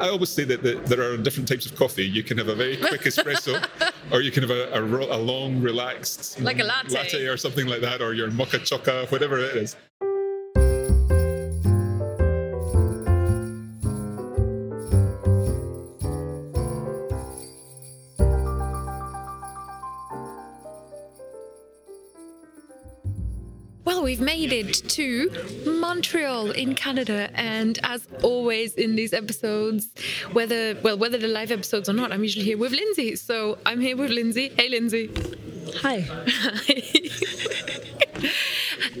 I always say that, that there are different types of coffee. You can have a very quick espresso, or you can have a, a, a long, relaxed Like a latte. latte or something like that, or your mocha choca, whatever it is. We've made it to Montreal in Canada, and as always in these episodes, whether well whether the live episodes or not, I'm usually here with Lindsay. So I'm here with Lindsay. Hey, Lindsay. Hi.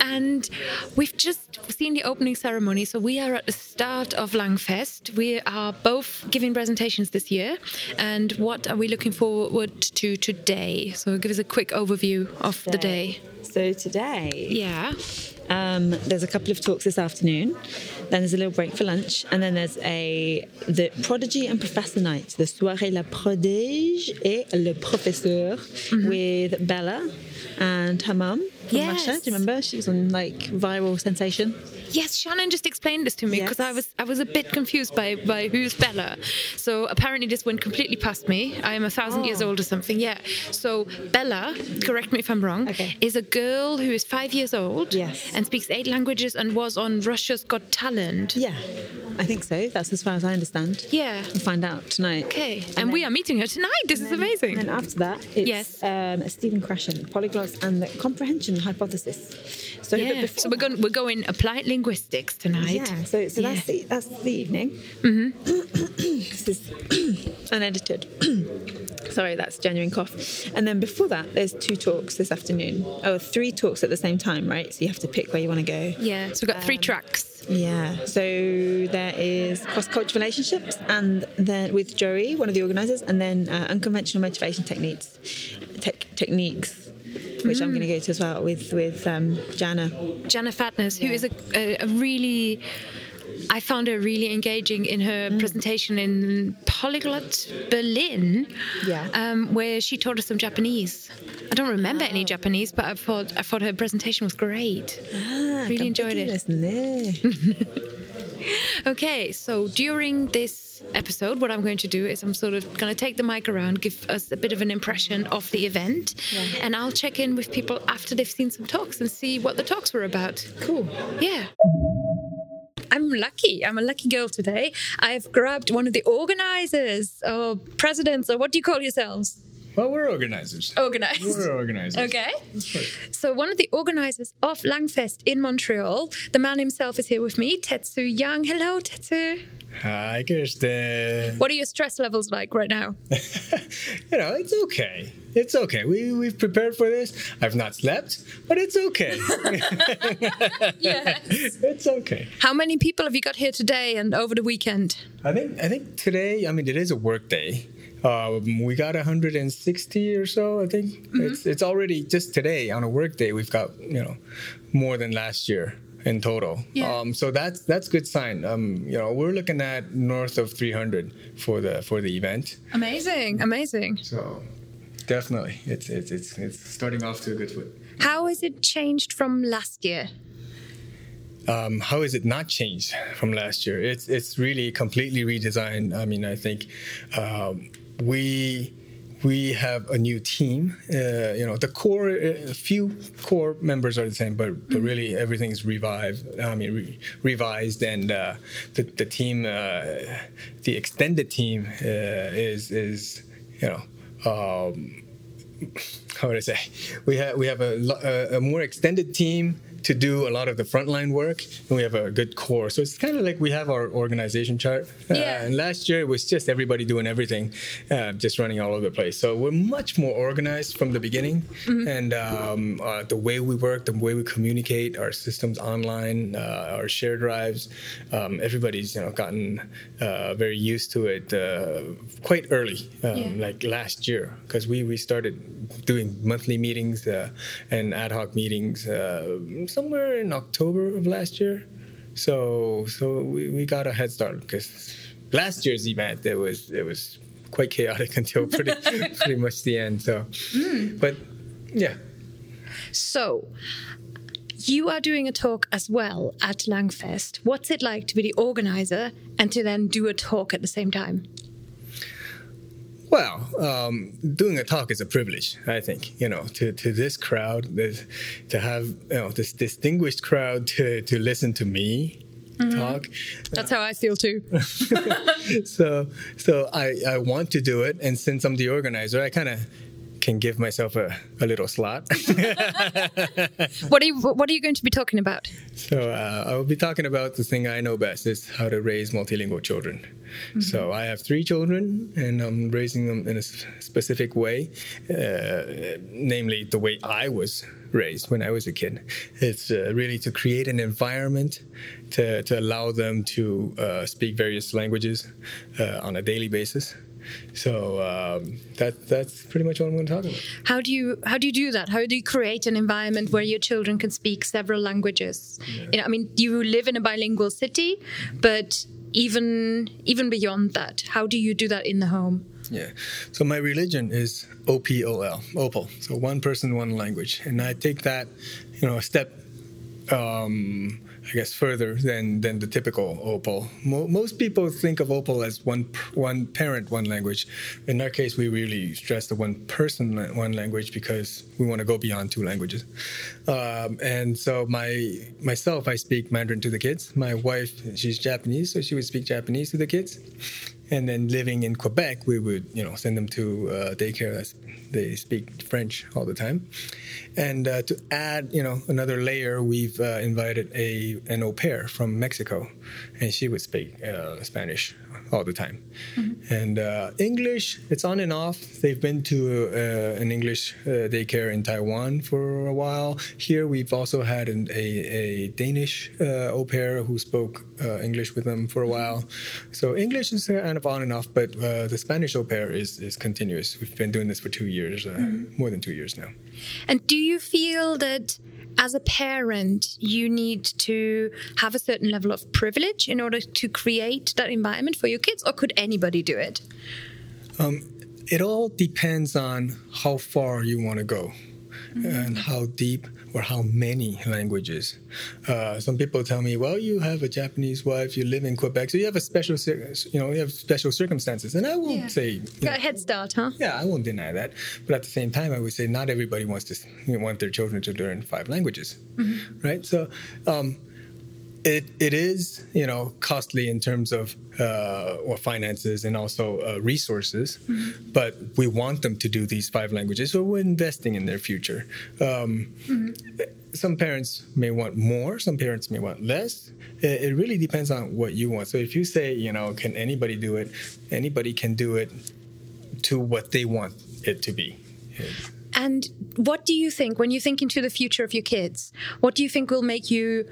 and we've just seen the opening ceremony. So we are at the start of Langfest. We are both giving presentations this year. And what are we looking forward to today? So give us a quick overview of the day. So today, Yeah. um, there's a couple of talks this afternoon. Then there's a little break for lunch, and then there's a the Prodigy and Professor night, the soirée la prodige et le professeur with Bella and her mum from Yes. Russia. Do you remember? She was on like viral sensation. Yes, Shannon just explained this to me because I was I was a bit confused by by who's Bella. So apparently this went completely past me. I am a thousand years Oh. old or something. Yeah. So Bella, correct me if I'm wrong, Okay. is a girl who is five years old. Yes. And speaks eight languages and was on Russia's Got Talent. Yeah, I think so. That's as far as I understand. Yeah. We'll find out tonight. Okay. And, we are meeting her tonight. This is amazing. And after that, it's Yes. um, Stephen Krashen, polyglots and the comprehension hypothesis. So, yeah. before So we're going we're going applied linguistics tonight. Yeah, so, so that's Yeah. the that's the evening. this is unedited. Sorry, that's genuine cough. And then before that, there's two talks this afternoon. Oh, three talks at the same time, right? So you have to pick where you want to go. Yeah. So we've got three tracks. Yeah. So there is cross-cultural relationships, and then with Joey, one of the organisers, and then uh, unconventional motivation techniques, tech techniques, which I'm going to go to as well with with um, Jana. Jana Fadness, who is a, a, a really, I found her really engaging in her presentation in Polyglot Berlin, Yeah. um, where she taught us some Japanese. I don't remember any Japanese, but I thought I thought her presentation was great. Ah, Really enjoyed it. Okay, so during this episode, what I'm going to do is I'm sort of going to take the mic around, give us a bit of an impression of the event, and I'll check in with people after they've seen some talks and see what the talks were about. cool. Yeah. I'm lucky. I'm a lucky girl today. I've grabbed one of the organizers or presidents or what do you call yourselves? Well, we're organizers. Organized. We're organizers. Okay. So one of the organizers of Langfest in Montreal, the man himself is here with me, Tetsu Young. Hello, Tetsu. Hi, Kirsten. What are your stress levels like right now? You know, it's okay. It's okay. We we've prepared for this. I've not slept, but it's okay. yes. it's okay. How many people have you got here today and over the weekend? I think I think today. I mean, it is a work day. Um, we got 160 or so. I think Mm-hmm. it's it's already just today on a work day. We've got you know more than last year in total. Yeah. Um, so that's that's good sign. Um, you know, we're looking at north of 300 for the for the event. Amazing, amazing. So definitely, it's it's it's it's starting off to a good foot. How has it changed from last year? Um, how has it not changed from last year? It's it's really completely redesigned. I mean, I think um, we we have a new team. Uh, you know, the core, a few core members are the same, but but really everything is revived. I mean, re- revised, and uh, the the team, uh, the extended team uh, is is you know. Um, how would I say? We have we have a, a, a more extended team to do a lot of the frontline work, and we have a good core. So it's kind of like we have our organization chart. Uh, Yeah. and last year it was just everybody doing everything, uh, just running all over the place. So we're much more organized from the beginning, and um, uh, the way we work, the way we communicate, our systems online, uh, our shared drives, um, everybody's you know gotten uh, very used to it uh, quite early, um, Yeah. like last year, because we we started doing monthly meetings uh, and ad hoc meetings uh, somewhere in October of last year. So so we, we got a head start because last year's event it was it was quite chaotic until pretty pretty much the end. So, hmm. but yeah, So, you are doing a talk as well at Langfest. What's it like to be the organizer and to then do a talk at the same time? Well, um, doing a talk is a privilege, I think. You know, to, to this crowd, this, to have you know this distinguished crowd to to listen to me mm-hmm. talk. That's how I feel too. so so I I want to do it, and since I'm the organizer, I kind of can give myself a, a little slot. what are you What are you going to be talking about? So uh, I will be talking about the thing I know best is how to raise multilingual children. Mm-hmm. So I have three children, and I'm raising them in a specific way, uh, namely the way I was raised when I was a kid. It's uh, really to create an environment to, to allow them to uh, speak various languages uh, on a daily basis. So um, that that's pretty much what I'm going to talk about. How do you how do you do that? How do you create an environment where your children can speak several languages? Yeah. You know, I mean, you live in a bilingual city, but even even beyond that, how do you do that in the home? Yeah. So my religion is OPOL, Opal. So one person, one language, and I take that, you know, a step. Um, I guess further than than the typical Opal. Mo- most people think of Opal as one one parent, one language. In our case, we really stress the one person, one language because we want to go beyond two languages. Um, and so my myself, I speak Mandarin to the kids. My wife, she's Japanese, so she would speak Japanese to the kids. And then living in Quebec, we would you know send them to uh, daycare. They speak French all the time. And uh, to add, you know, another layer, we've uh, invited a an au pair from Mexico, and she would speak uh, Spanish all the time. Mm-hmm. And uh, English, it's on and off. They've been to uh, an English uh, daycare in Taiwan for a while. Here, we've also had an, a, a, Danish uh, au pair who spoke uh, English with them for a while. So English is kind of on and off, but uh, the Spanish au pair is, is continuous. We've been doing this for two years, mm-hmm. more than two years now. And do you feel that? As a parent, you need to have a certain level of privilege in order to create that environment for your kids, or could anybody do it? Um, it all depends on how far you want to go mm-hmm. and how deep or how many languages. Uh, some people tell me, "Well, you have a Japanese wife, you live in Quebec, so you have a special, you know, you have special circumstances." And I won't yeah. say got know, a head start, huh? Yeah, I won't deny that. But at the same time, I would say not everybody wants to you know, want their children to learn five languages, mm-hmm. right? So. Um, it it is you know costly in terms of uh, or finances and also uh, resources, mm-hmm. but we want them to do these five languages, so we're investing in their future. Um, mm-hmm. Some parents may want more, some parents may want less. It, it really depends on what you want. So if you say you know can anybody do it, anybody can do it to what they want it to be. And what do you think when you think into the future of your kids? What do you think will make you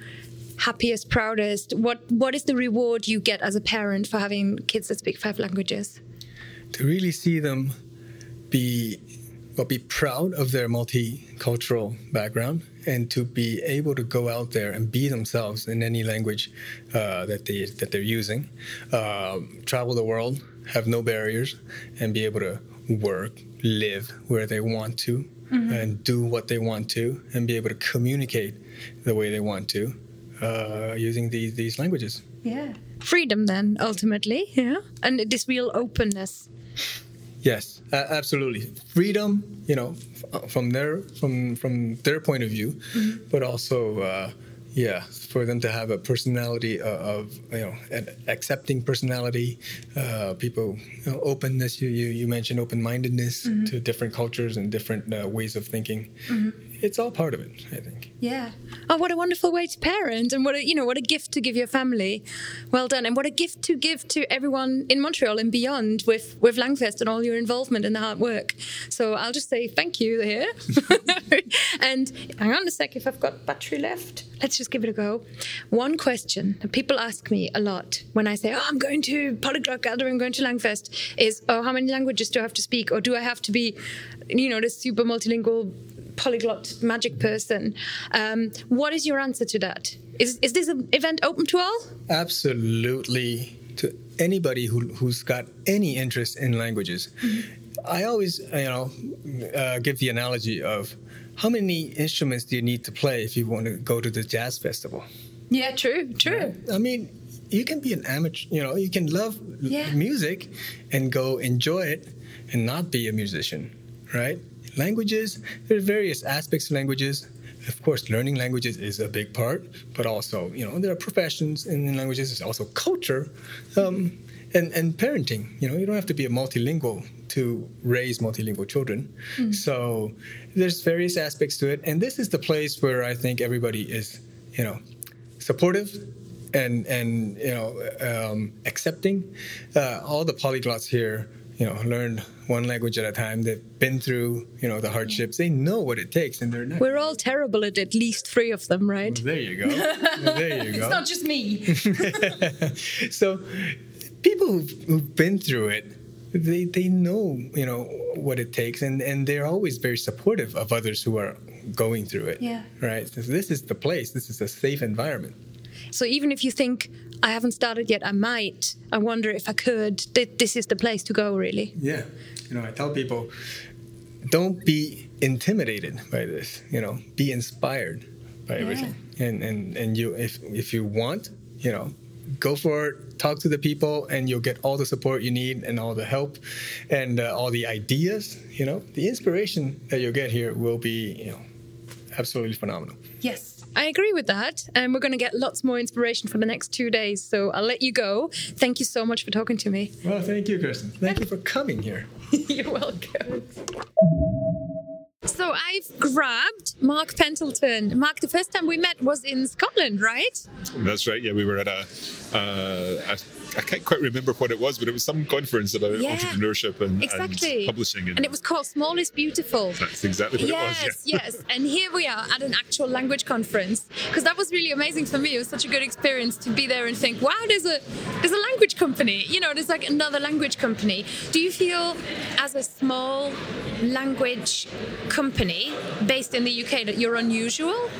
happiest, proudest? What What is the reward you get as a parent for having kids that speak five languages? To really see them be well, be proud of their multicultural background and to be able to go out there and be themselves in any language uh, that they that they're using, uh, travel the world, have no barriers, and be able to work, live where they want to, mm-hmm. and do what they want to, and be able to communicate the way they want to, uh, using these these languages. Yeah, freedom then ultimately, yeah, and this real openness. Yes, uh, absolutely. Freedom, you know, from their from from their point of view, mm-hmm. but also. Uh, yeah, for them to have a personality of, you know, an accepting personality, uh, people, you know, openness. You, you, you mentioned open mindedness mm-hmm. to different cultures and different uh, ways of thinking. Mm-hmm it's all part of it, I think. Yeah. Oh, what a wonderful way to parent, and what a you know what a gift to give your family. Well done, and what a gift to give to everyone in Montreal and beyond with with Langfest and all your involvement in the hard work. So I'll just say thank you here. and hang on a sec, if I've got battery left, let's just give it a go. One question that people ask me a lot when I say, "Oh, I'm going to Polyglot Gathering, I'm going to Langfest," is, "Oh, how many languages do I have to speak, or do I have to be, you know, this super multilingual?" polyglot magic person. Um, what is your answer to that? Is, is this an event open to all? Absolutely to anybody who, who's got any interest in languages. I always, you know, uh, give the analogy of how many instruments do you need to play if you want to go to the jazz festival? Yeah, true, true. I mean, you can be an amateur, you know, you can love Yeah. music and go enjoy it and not be a musician, right? Languages, there are various aspects of languages. Of course, learning languages is a big part, but also, you know, there are professions in languages. There's also culture um, and, and parenting. You know, you don't have to be a multilingual to raise multilingual children. So there's various aspects to it. And this is the place where I think everybody is, you know, supportive and and you know um, accepting. Uh, all the polyglots here, you know, learn one language at a time. They've been through you know the hardships. They know what it takes, and they're not. We're all terrible at at least three of them, right? there you go. there you go. It's not just me. so people who've, who've been through it they, they know you know what it takes and, and they're always very supportive of others who are going through it Yeah. right so this is the place this is a safe environment So even if you think I haven't started yet, I might. I wonder if I could. Th- This is the place to go, really. yeah you know i tell people don't be intimidated by this you know be inspired by everything and and and you if if you want you know go for it talk to the people and you'll get all the support you need and all the help and uh, all the ideas you know the inspiration that you'll get here will be you know absolutely phenomenal Yes. I agree with that. And we're going to get lots more inspiration for the next two days. So I'll let you go. Thank you so much for talking to me. well thank you kristen thank you for coming here You're welcome. So I've grabbed Mark Pendleton. Mark, the first time we met was in Scotland, right? That's right. Yeah, we were at a. Uh, a I can't quite remember what it was, but it was some conference about Yeah. entrepreneurship and, Exactly. and publishing, And it was called Small is Beautiful. that's exactly what yes, it was. Yeah. yes. And here we are at an actual language conference because that was really amazing for me. It was such a good experience to be there and think, wow, there's a there's a language company. You know, there's like another language company. Do you feel as a small language company based in the UK that you're unusual?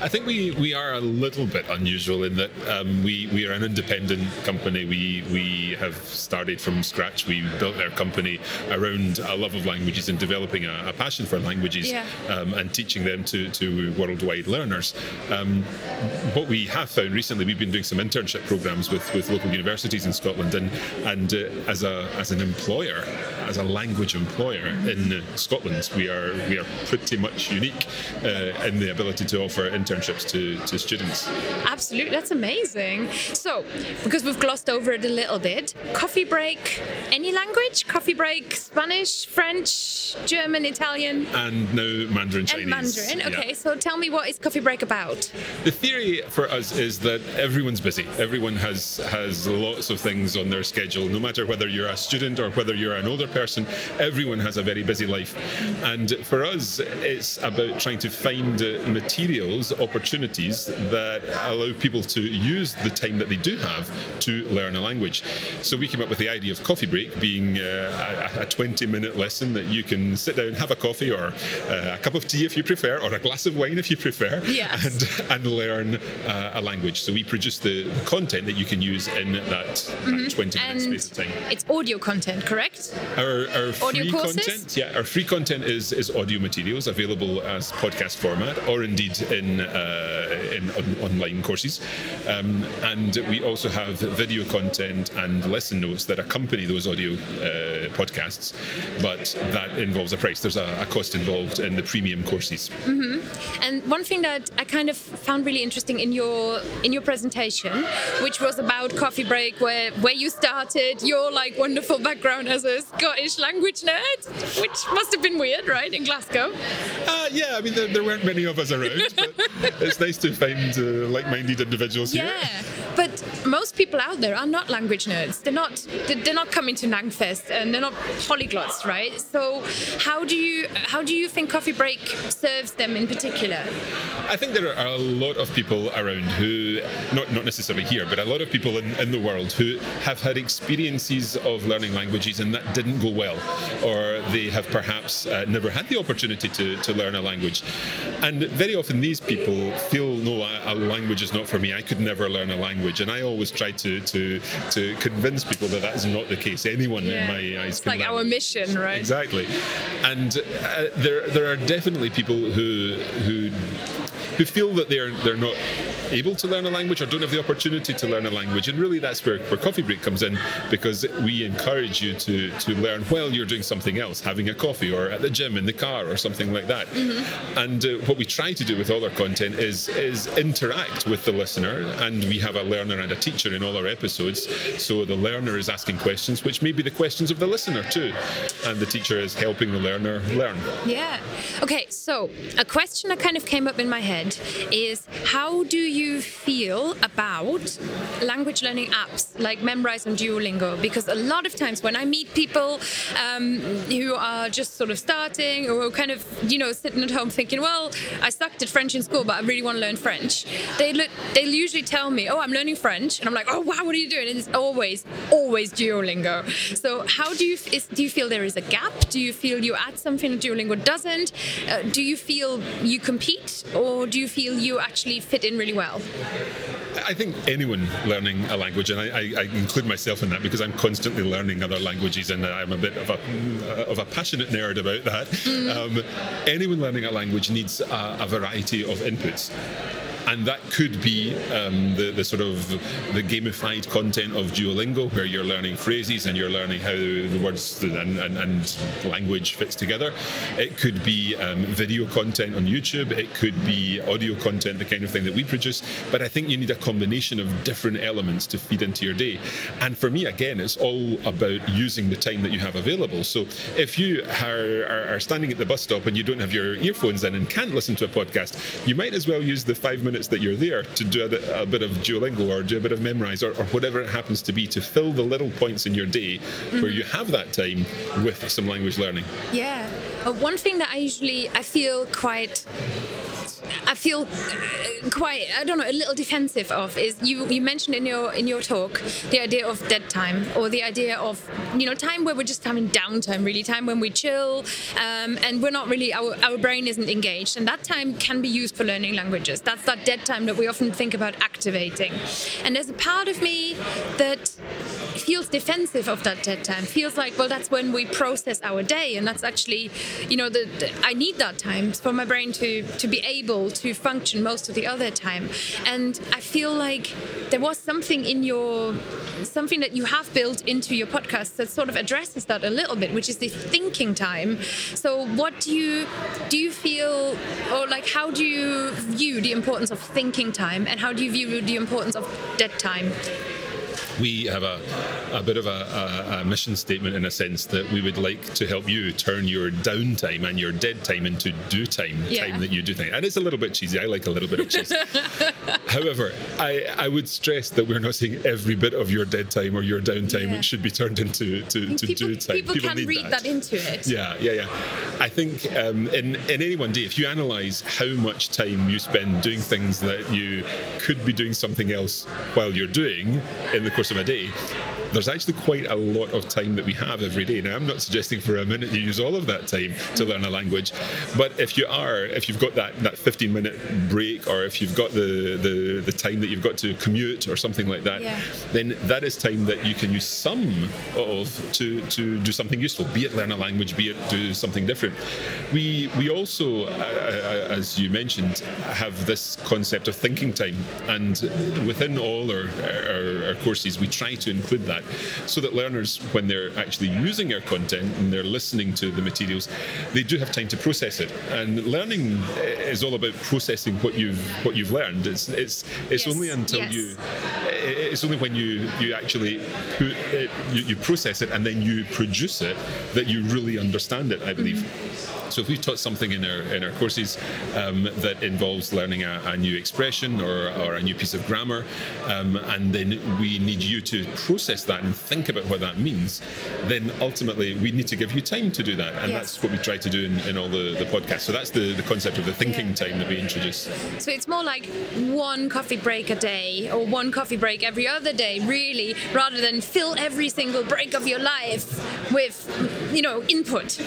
I think we, we are a little bit unusual in that um, we, we are an independent company. We we have started from scratch. We built our company around a love of languages and developing a, a passion for languages Yeah. um, and teaching them to, to worldwide learners. Um, what we have found recently, we've been doing some internship programs with, with local universities in Scotland, and and uh, as a as an employer, as a language employer in Scotland, we are we are pretty much unique uh, in the ability to offer internships to, to students. Absolutely, that's amazing. So, because we've glossed over it a little bit, coffee break, any language? Coffee break, Spanish, French, German, Italian, And now Mandarin Chinese. and Mandarin. Yeah. Okay, so tell me what is coffee break about? The theory for us is that everyone's busy. Everyone has has lots of things on their schedule. No matter whether you're a student or whether you're an older person, everyone has a very busy life. And for us, it's about trying to find materials, opportunities that allow people to use the time that they do have to learn a language. So we came up with the idea of coffee break being uh, a, a 20 minute lesson that you can sit down, have a coffee or uh, a cup of tea if you prefer, or a glass of wine if you prefer, Yes. and and learn uh, a language. So we produce the, content that you can use in that, that 20 minute And space of time. it's audio content, correct? Our, our Audio free courses? content, yeah, our free content is, is audio materials available as podcast format, or indeed in uh, in on, online courses. Um, and we also have video content and lesson notes that accompany those audio uh, podcasts, but that involves a price. There's a, a cost involved in the premium courses. And one thing that I kind of found really interesting in your in your presentation, which was about coffee break, where where you started your like wonderful background as a Scottish language nerd, which must have been weird, right, in Glasgow. Uh, yeah, I mean, there, there weren't many of us around, but it's nice to find uh, like-minded individuals here. Yeah, but most people out there are not language nerds. They're not. They're not coming to Langfest, and they're not polyglots, right? So how do you how do you think Coffee Break serves them in particular? I think there are a lot of people around who, not not necessarily here, but a lot of people in, in the world who have had experiences of learning languages and that didn't go well, or they have perhaps uh, never had the opportunity to, to learn a language. And very often these people feel, no, a, a language is not for me. I could never learn a language. And I always try to to, to convince people that that is not the case. Anyone Yeah. in my eyes It's like learn our mission, right? Exactly, and uh, there there are definitely people who who who feel that they're they're not able to learn a language or don't have the opportunity to learn a language, and really that's where, where Coffee Break comes in because we encourage you to to learn while you're doing something else, having a coffee or at the gym, in the car, or something like that. And uh, what we try to do with all our content is is interact with the listener, and we have a learner and a teacher in all our episodes. So the learner is asking questions, which may be the questions of the listener too, and the teacher is helping the learner learn. Yeah. Okay, so a question that kind of came up in my head is how do you feel about language learning apps like Memrise and Duolingo? Because a lot of times when I meet people um, who are just sort of starting or kind of, you know, sitting at home thinking, well, I sucked at French in school, but I really want to learn French, they look, they'll usually tell me, oh, I'm learning French. And I'm like, oh, wow, what are you doing? And it's always, always Duolingo. So how do you, is, do you feel there is a gap? Do you feel you add something Duolingo doesn't? Uh, do you feel you compete or do you feel you actually fit in really well? I think anyone learning a language, and I, I, I include myself in that because I'm constantly learning other languages, and I'm a bit of a of a passionate nerd about that. Um, anyone learning a language needs a, a variety of inputs. And that could be um, the, the sort of the gamified content of Duolingo, where you're learning phrases and you're learning how the words and, and, and language fits together. It could be um, video content on YouTube. It could be audio content, the kind of thing that we produce. But I think you need a combination of different elements to feed into your day. And for me, again, it's all about using the time that you have available. So if you are, are, standing at the bus stop and you don't have your earphones in and can't listen to a podcast, you might as well use the five minutes that you're there to do a, a bit of Duolingo or do a bit of Memrise or, or whatever it happens to be to fill the little points in your day where you have that time with some language learning. Yeah. Uh, one thing that I usually I feel quite I feel uh, quite I don't know a little defensive of is you you mentioned in your in your talk the idea of dead time or the idea of you know time where we're just having downtime really time when we chill um, and we're not really our, our brain isn't engaged. And that time can be used for learning languages. That's that dead time that we often think about activating. And there's a part of me that feels defensive of that dead time feels like well that's when we process our day. And that's actually you know the, the i need that time for my brain to to be able to function most of the other time. And i feel like there was something in your something that you have built into your podcast that sort of addresses that a little bit which is the thinking time. So what do you do you feel or like how do you view the importance of thinking time? And how do you view the importance of dead time we have a, a bit of a, a, a mission statement in a sense that we would like to help you turn your downtime and your dead time into do time, Yeah. time that you do things. And it's a little bit cheesy. I like a little bit of cheese. However, I, I would stress that we're not saying every bit of your dead time or your downtime Yeah. should be turned into to, to people, do time. people, can need read that. into it yeah, yeah, yeah. I think um, in, in any one day, if you analyse how much time you spend doing things that you could be doing something else while you're doing in the course of a day, there's actually quite a lot of time that we have every day. Now, I'm not suggesting for a minute you use all of that time to learn a language, but if you are, if you've got that, that 15 minute break, or if you've got the, the, the time that you've got to commute or something like that, Yeah. then that is time that you can use some of to, to do something useful, be it learn a language, be it do something different. We we also, uh, as you mentioned, have this concept of thinking time, and within all our, our, our courses, we try to include that so that learners, when they're actually using our content and they're listening to the materials, they do have time to process it. And learning is all about processing what you've what you've learned. It's it's it's Yes, only until yes. you it's only when you you actually put it, you, you process it and then you produce it that you really understand it. I believe. Mm-hmm. So if we've taught something in our in our courses um, that involves learning a, a, new expression or, or a new piece of grammar, um, and then we need you to process that and think about what that means, then ultimately we need to give you time to do that, and Yes. that's what we try to do in, in all the, the podcasts. So that's the, the concept of the thinking Yeah. time that we introduce. So it's more like one coffee break a day or one coffee break every other day, really, rather than fill every single break of your life with, you know, input.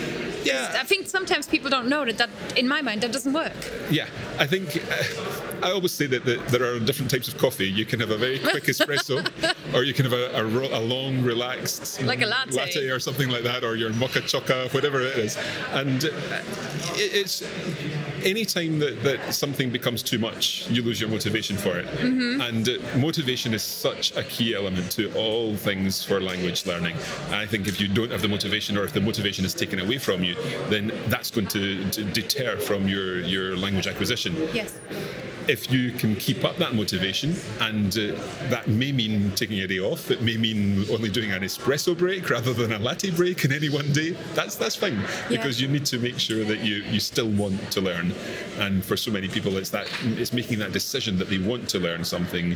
Yeah. I think sometimes people don't know that, that in my mind, that doesn't work. Yeah, I think uh, I always say that, that there are different types of coffee. You can have a very quick espresso, or you can have a, a, ro- a long, relaxed Like a latte. or something like that, or your mocha choca, whatever it is. And it, it's any time that, that something becomes too much, you lose your motivation for it. Mm-hmm. And motivation is such a key element to all things for language learning. I think if you don't have the motivation, or if the motivation is taken away from you, then that's going to, to deter from your, your language acquisition Yes. If you can keep up that motivation, and uh, that may mean taking a day off, it may mean only doing an espresso break rather than a latte break in any one day. That's that's fine because you need to make sure that you you still want to learn. And for so many people, it's that it's making that decision that they want to learn something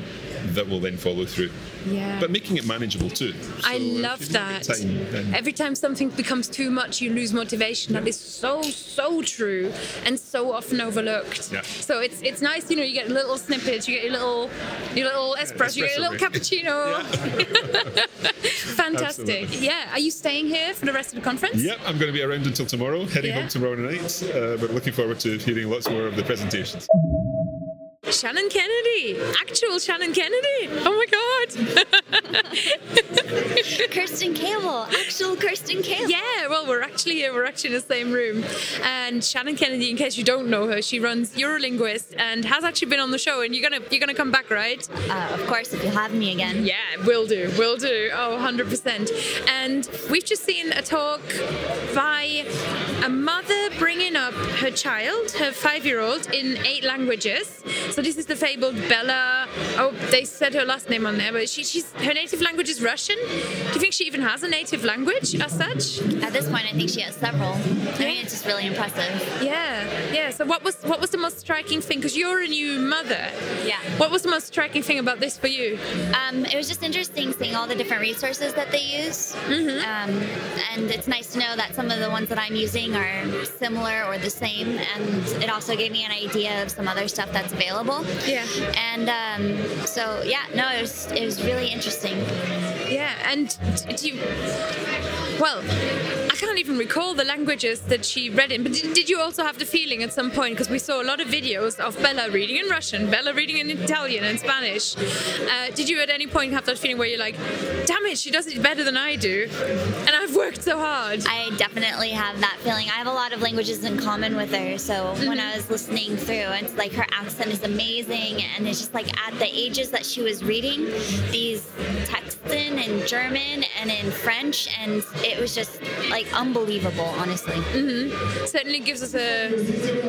that will then follow through. Yeah. But making it manageable too. I So if love that. Time, Every time something becomes too much, you lose motivation. That is so so true and so often overlooked. Yeah. So it's it's nice, you know, you get little snippets, you get your little your little espresso, you get your little cappuccino. Fantastic. Absolutely. Yeah. Are you staying here for the rest of the conference? Yep, I'm going to be around until tomorrow, heading Yeah. home tomorrow night. Uh, but looking forward to hearing lots more of the presentations. Shannon Kennedy, actual Shannon Kennedy. Oh my God. Kirsten Cable, actual Kirsten Cable. Yeah, well, we're actually here. We're actually in the same room. And Shannon Kennedy, in case you don't know her, she runs Eurolinguiste and has actually been on the show. And you're gonna you're gonna come back, right? Uh, of course, if you have me again. Yeah, will do, will do. Oh, 100%. And we've just seen a talk by a mother bringing up her child, her five year old, in eight languages. So this is the fabled Bella. Oh, they said her last name on there, but she, she's her native language is Russian. Do you think she even has a native language as such? At this point, I think she has several. I mean, it's just really impressive. Yeah, yeah. So what was what was the most striking thing? Because you're a new mother. Yeah. What was the most striking thing about this for you? Um, it was just interesting seeing all the different resources that they use. Um, and it's nice to know that some of the ones that I'm using are similar or the same. And it also gave me an idea of some other stuff that's available. Yeah. And um, so, yeah, no, it was, it was really interesting. Yeah, and do you? Well, can't even recall the languages that she read in. But did, did you also have the feeling at some point? Because we saw a lot of videos of Bella reading in Russian, Bella reading in Italian and Spanish. Uh, did you at any point have that feeling where you're like, "Damn it, she does it better than I do," and I've worked so hard? I definitely have that feeling. I have a lot of languages in common with her. So when I was listening through, it's like her accent is amazing. And it's just like at the ages that she was reading these texts in, in German and in French. And it was just like unbelievable, honestly. Mhm. certainly gives us a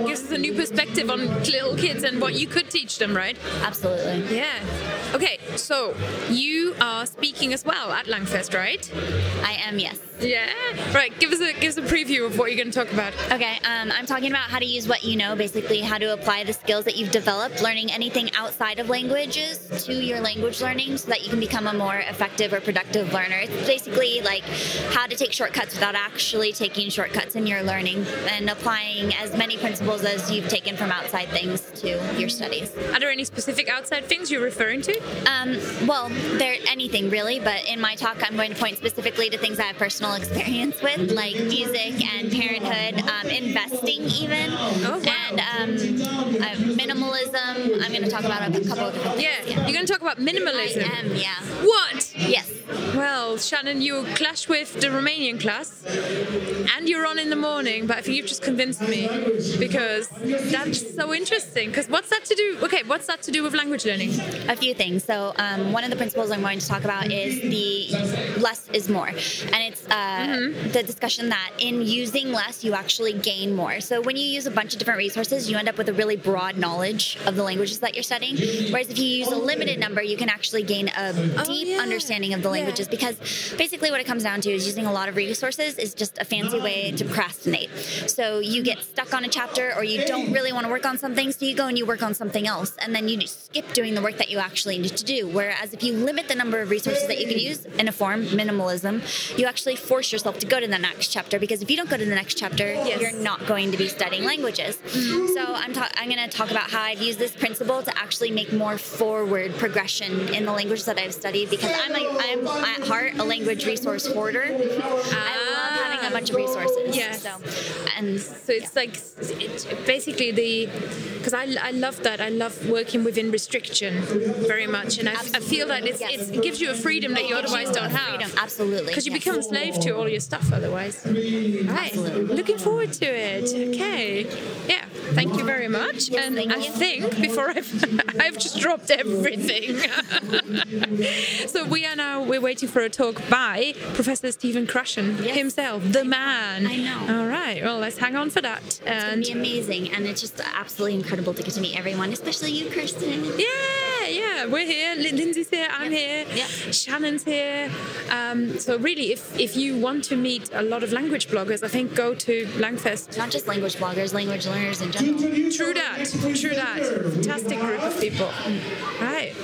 gives us a new perspective on little kids and what you could teach them, right? Absolutely. Yeah. Okay, so you are speaking as well at Langfest, right? I am, yes. Yeah. Right. Give us a give us a preview of what you're going to talk about. Okay, um, I'm talking about how to use what you know, basically how to apply the skills that you've developed, learning anything outside of languages to your language learning so that you can become a more effective or productive learner. It's basically like how to take shortcuts without actually taking shortcuts in your learning and applying as many principles as you've taken from outside things to your studies. Are there any specific outside things you're referring to? Um, well, there anything really, but in my talk, I'm going to point specifically to things I have personal experience with, like music and parenthood, um, investing, even, Oh, wow. and um, uh, minimalism. I'm going to talk about a couple of different Yeah. things. You're going to talk about minimalism. I am, yeah. What? Yes. Well, Shannon, you clash with the Romanian class, and you're on in the morning. But I think you've just convinced me because that's so interesting. Because what's that to do? Okay, what's that to do with language learning? A few things. So um, one of the principles I'm going to talk about is the less is more, and it's uh, mm-hmm. the discussion that in using less you actually gain more. So when you use a bunch of different resources, you end up with a really broad knowledge of the languages that you're studying. Whereas if you use a limited number, you can actually gain a oh, deep yeah. understanding of the languages yeah. because basically what it comes down to is using a lot of resources is just a fancy way to procrastinate. So you get stuck on a chapter or you don't really want to work on something, so you go and you work on something else, and then you skip doing the work that you actually need to do. Whereas if you limit the number of resources that you can use in a form, minimalism, you actually force yourself to go to the next chapter because if you don't go to the next chapter, yes. you're not going to be studying languages. Mm-hmm. So I'm, ta- I'm going to talk about how I've used this principle to actually make more forward progression in the languages that I've studied because I'm, a, I'm at heart a language resource hoarder. Having a bunch of resources. Yes. So, and so it's yeah. like it's basically the because I, I love that I love working within restriction very much, and I, I feel that it's, yes. it gives you a freedom that you otherwise don't have. Freedom, absolutely. Because you yes. become a slave to all your stuff otherwise. Right. Absolutely. Looking forward to it. Okay. Yeah. Thank you very much. Yes, and I think before I've I've just dropped everything. so we are now we're waiting for a talk by Professor Stephen Krashen yes. Himself, the man. I know. All right. Well, let's hang on for that. It's and gonna be amazing, and it's just absolutely incredible to get to meet everyone, especially you, Kirsten. Yeah, yeah. We're here. Lindsay's here. I'm here. Yeah. Shannon's here. Um, so really, if if you want to meet a lot of language bloggers, I think go to Langfest. Not just language bloggers, language learners in general. True that. True that. Fantastic group of people. Right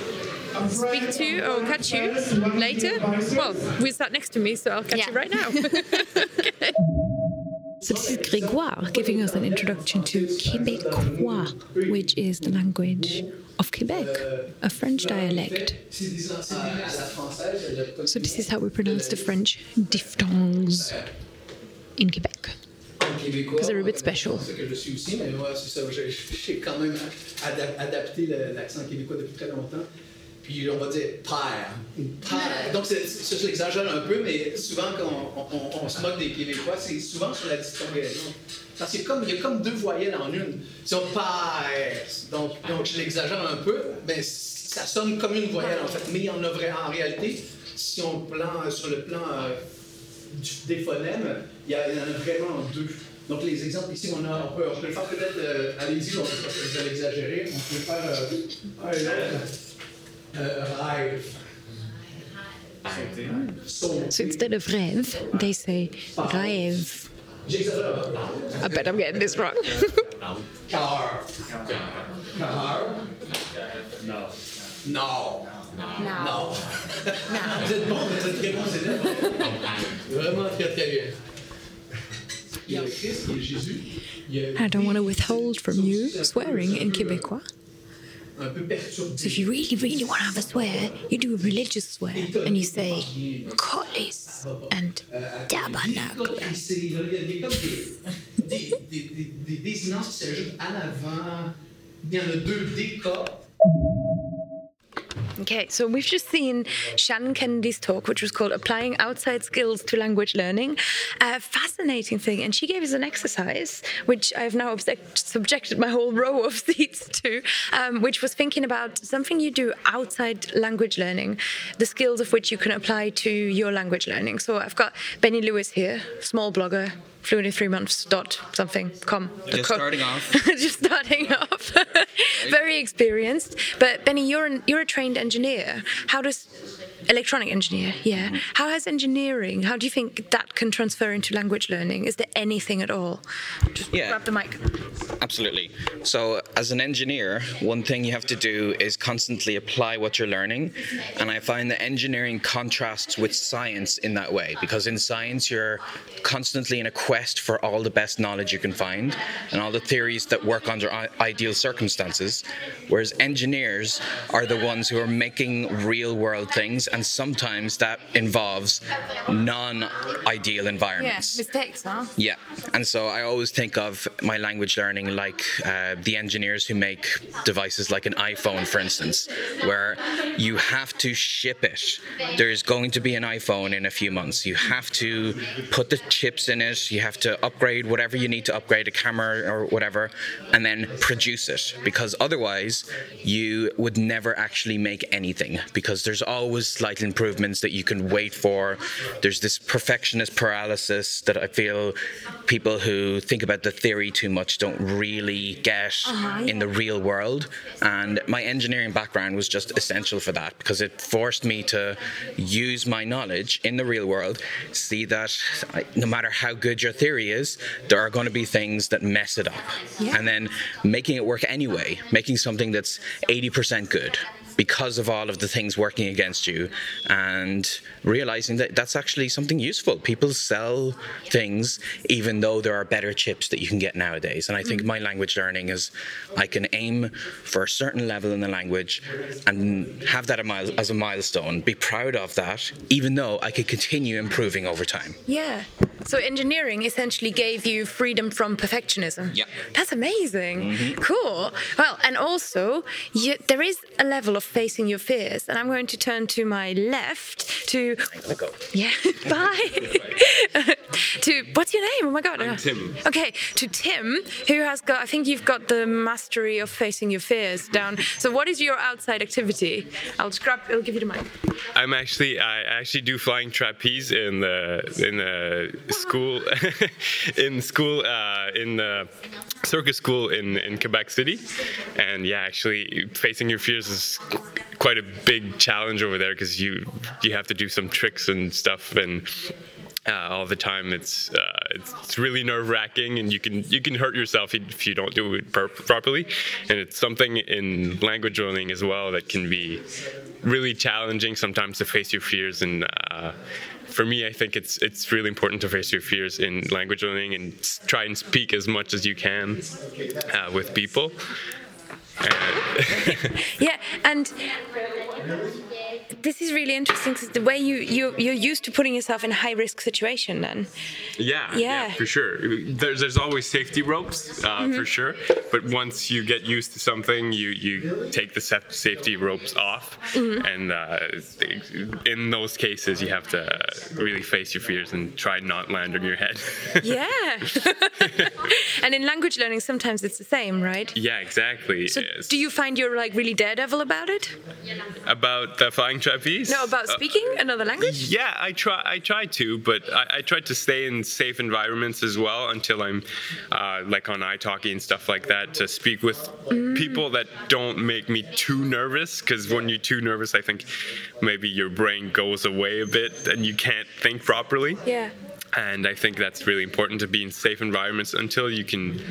speak to you or catch you later. Well, we sat next to me, so I'll catch yeah. you right now. okay. So this is Grégoire giving us an introduction to Québécois, which is the language of Quebec, a French dialect. So this is how we pronounce the French diphthongs in Quebec. Because they're a bit special. Puis on va dire père. Père. Donc, ça, je l'exagère un peu, mais souvent, quand on, se moque des Québécois, c'est souvent sur la distinction. Parce qu'il y, a comme, il y a comme deux voyelles en une. Si on père, donc, donc je l'exagère un peu, mais ça sonne comme une voyelle en fait. Mais en a en réalité, si on plan sur le plan euh, des phonèmes, il y, en a vraiment deux. Donc les exemples ici, on, a, on, peut, on peut le faire peut-être, euh, allez-y, on peut, vous allez exagérer, on peut faire euh, un et l'autre. Uh, so instead of rev, they say rev. I bet I'm getting this wrong. Car. Car. No. No. No. Vous êtes bon, vous êtes très bon, c'est Vraiment très très bien. Il y a Christ, il y a Jésus. I don't want to withhold from you swearing in Québécois. So if you really, really want to have a swear, you do a religious swear and you say colis and tabernacle. Okay, so we've just seen Shannon Kennedy's talk, which was called Applying Outside Skills to Language Learning. A fascinating thing. And she gave us an exercise, which I've now subjected my whole row of seats to, um, which was thinking about something you do outside language learning, the skills of which you can apply to your language learning. So I've got Benny Lewis here, small blogger, fluent in three months dot something com. Just co- starting off. just starting off. Very experienced. But Benny, you're an, you're a trained engineer. How does electronic engineer? Yeah. Mm-hmm. How has engineering? How do you think that can transfer into language learning? Is there anything at all? Just yeah. grab the mic. Absolutely. So, as an engineer, one thing you have to do is constantly apply what you're learning, and I find that engineering contrasts with science in that way because in science you're constantly in a quest for all the best knowledge you can find and all the theories that work under ideal circumstances, whereas engineers are the ones who are making real world things and and sometimes that involves non-ideal Yeah, environments. mistakes, huh? Yeah, and so I always think of my language learning like uh, the engineers who make devices like an iPhone, for instance, where you have to ship it. There's going to be an iPhone in a few months. You have to put the chips in it, you have to upgrade whatever you need to upgrade, a camera or whatever, and then produce it, because otherwise you would never actually make anything, because there's always slight improvements that you can wait for. There's this perfectionist paralysis that I feel people who think about the theory too much don't really get uh-huh. in the real world. And my engineering background was just essential for that because it forced me to use my knowledge in the real world, see that I- no matter how good your theory is, there are going to be things that mess it up. And then making it work anyway, making something that's 80% good because of all of the things working against you and realizing that that's actually something useful. People sell things even though there are better chips that you can get nowadays. And I think mm. my language learning is I can aim for a certain level in the language and have that as a milestone, be proud of that, even though I could continue improving over time. Yeah. So engineering essentially gave you freedom from perfectionism. Yeah. That's amazing. Mm-hmm. Cool. Well, and also you, there is a level of facing your fears, and I'm going to turn to my left to. Go. Yeah. Bye. to what's your name? Oh my god. I'm Tim. Okay. To Tim, who has got. I think you've got the mastery of facing your fears down. So what is your outside activity? I'll scrap. I'll give you the mic. I'm actually I actually do flying trapeze in the in the school in school uh, in the circus school in in Quebec City, and yeah, actually facing your fears is quite a big challenge over there because you you have to do some tricks and stuff and. Uh, all the time, it's uh, it's, it's really nerve wracking, and you can you can hurt yourself if you don't do it per- properly. And it's something in language learning as well that can be really challenging sometimes to face your fears and uh, for me i think it's it's really important to face your fears in language learning and try and speak as much as you can uh, with people Yeah, and this is really interesting because the way you you you're used to putting yourself in a high risk situation. Then yeah, Yeah. for sure there's, there's always safety ropes uh, for sure but once you get used to something you you take the safety ropes off and uh, in those cases you have to really face your fears and try not land on your head yeah, and in language learning sometimes it's the same, right? Yeah, exactly. So yes. do you find you're like really daredevil about it? about the flying trapeze? No, about Uh, speaking another language. yeah, I try. I try to, but I, I try to stay in safe environments as well until I'm, uh, like on iTalki and stuff like that, to speak with people that don't make me too nervous. Because when you're too nervous, I think maybe your brain goes away a bit and you can't think properly. Yeah. And I think that's really important to be in safe environments until you can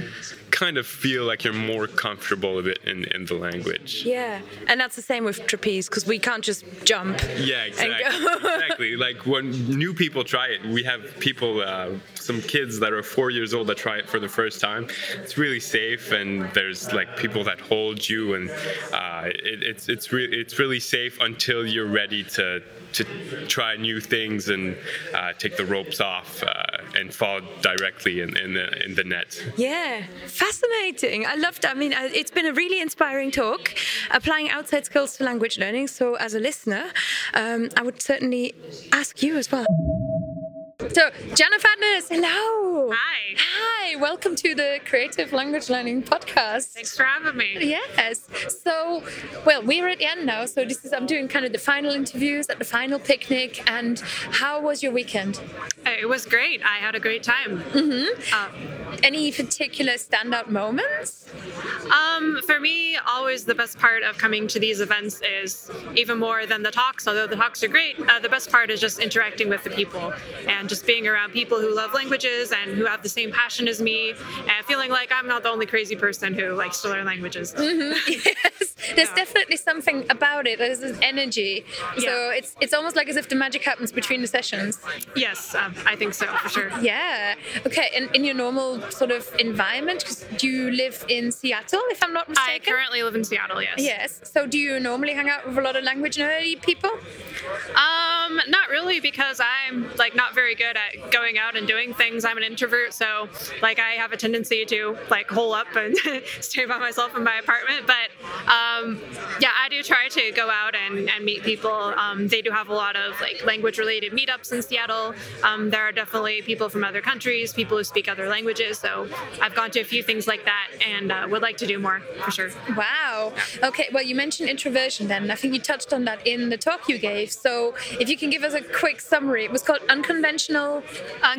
kind of feel like you're more comfortable a bit in, in the language. Yeah, and that's the same with trapeze because we can't just jump. Yeah, exactly. exactly. Like when new people try it, we have people, uh, some kids that are four years old that try it for the first time. It's really safe, and there's like people that hold you, and uh, it, it's it's really it's really safe until you're ready to to try new things and uh, take the ropes off uh, and fall directly in, in the in the net. Yeah, fascinating. I loved. I mean, uh, it's been a really inspiring talk, applying outside skills to language learning. So, as a listener, um, I would certainly ask you as well. So, Jana Fadness, hello. Hi. Hi. Welcome to the Creative Language Learning Podcast. Thanks for having me. Yes. So, well, we're at the end now. So this is I'm doing kind of the final interviews at the final picnic. And how was your weekend? It was great. I had a great time. Any particular standout moments? Um, for me, always the best part of coming to these events is even more than the talks, although the talks are great, uh, the best part is just interacting with the people and just being around people who love languages and who have the same passion as me and feeling like I'm not the only crazy person who likes to learn languages. yes. Mm-hmm. There's Yeah. definitely something about it. There's this energy. So it's it's almost like as if the magic happens between the sessions. Yes, um, I think so for sure. Yeah. Okay. And in your normal sort of environment, 'cause do you live in Seattle, if I'm not mistaken. I currently live in Seattle. Yes. Yes. So do you normally hang out with a lot of language nerdy people? Um, not really because I'm like not very good at going out and doing things. I'm an introvert, so like I have a tendency to like hole up and stay by myself in my apartment. But um, yeah, I do try to go out and, and meet people. Um, they do have a lot of like language related meetups in Seattle. Um, there are definitely people from other countries, people who speak other languages. So I've gone to a few things like that and uh, would like to do more for sure. Wow. Okay. Well, you mentioned introversion then. I think you touched on that in the talk you gave. So if you can give us a quick summary, it was called unconventional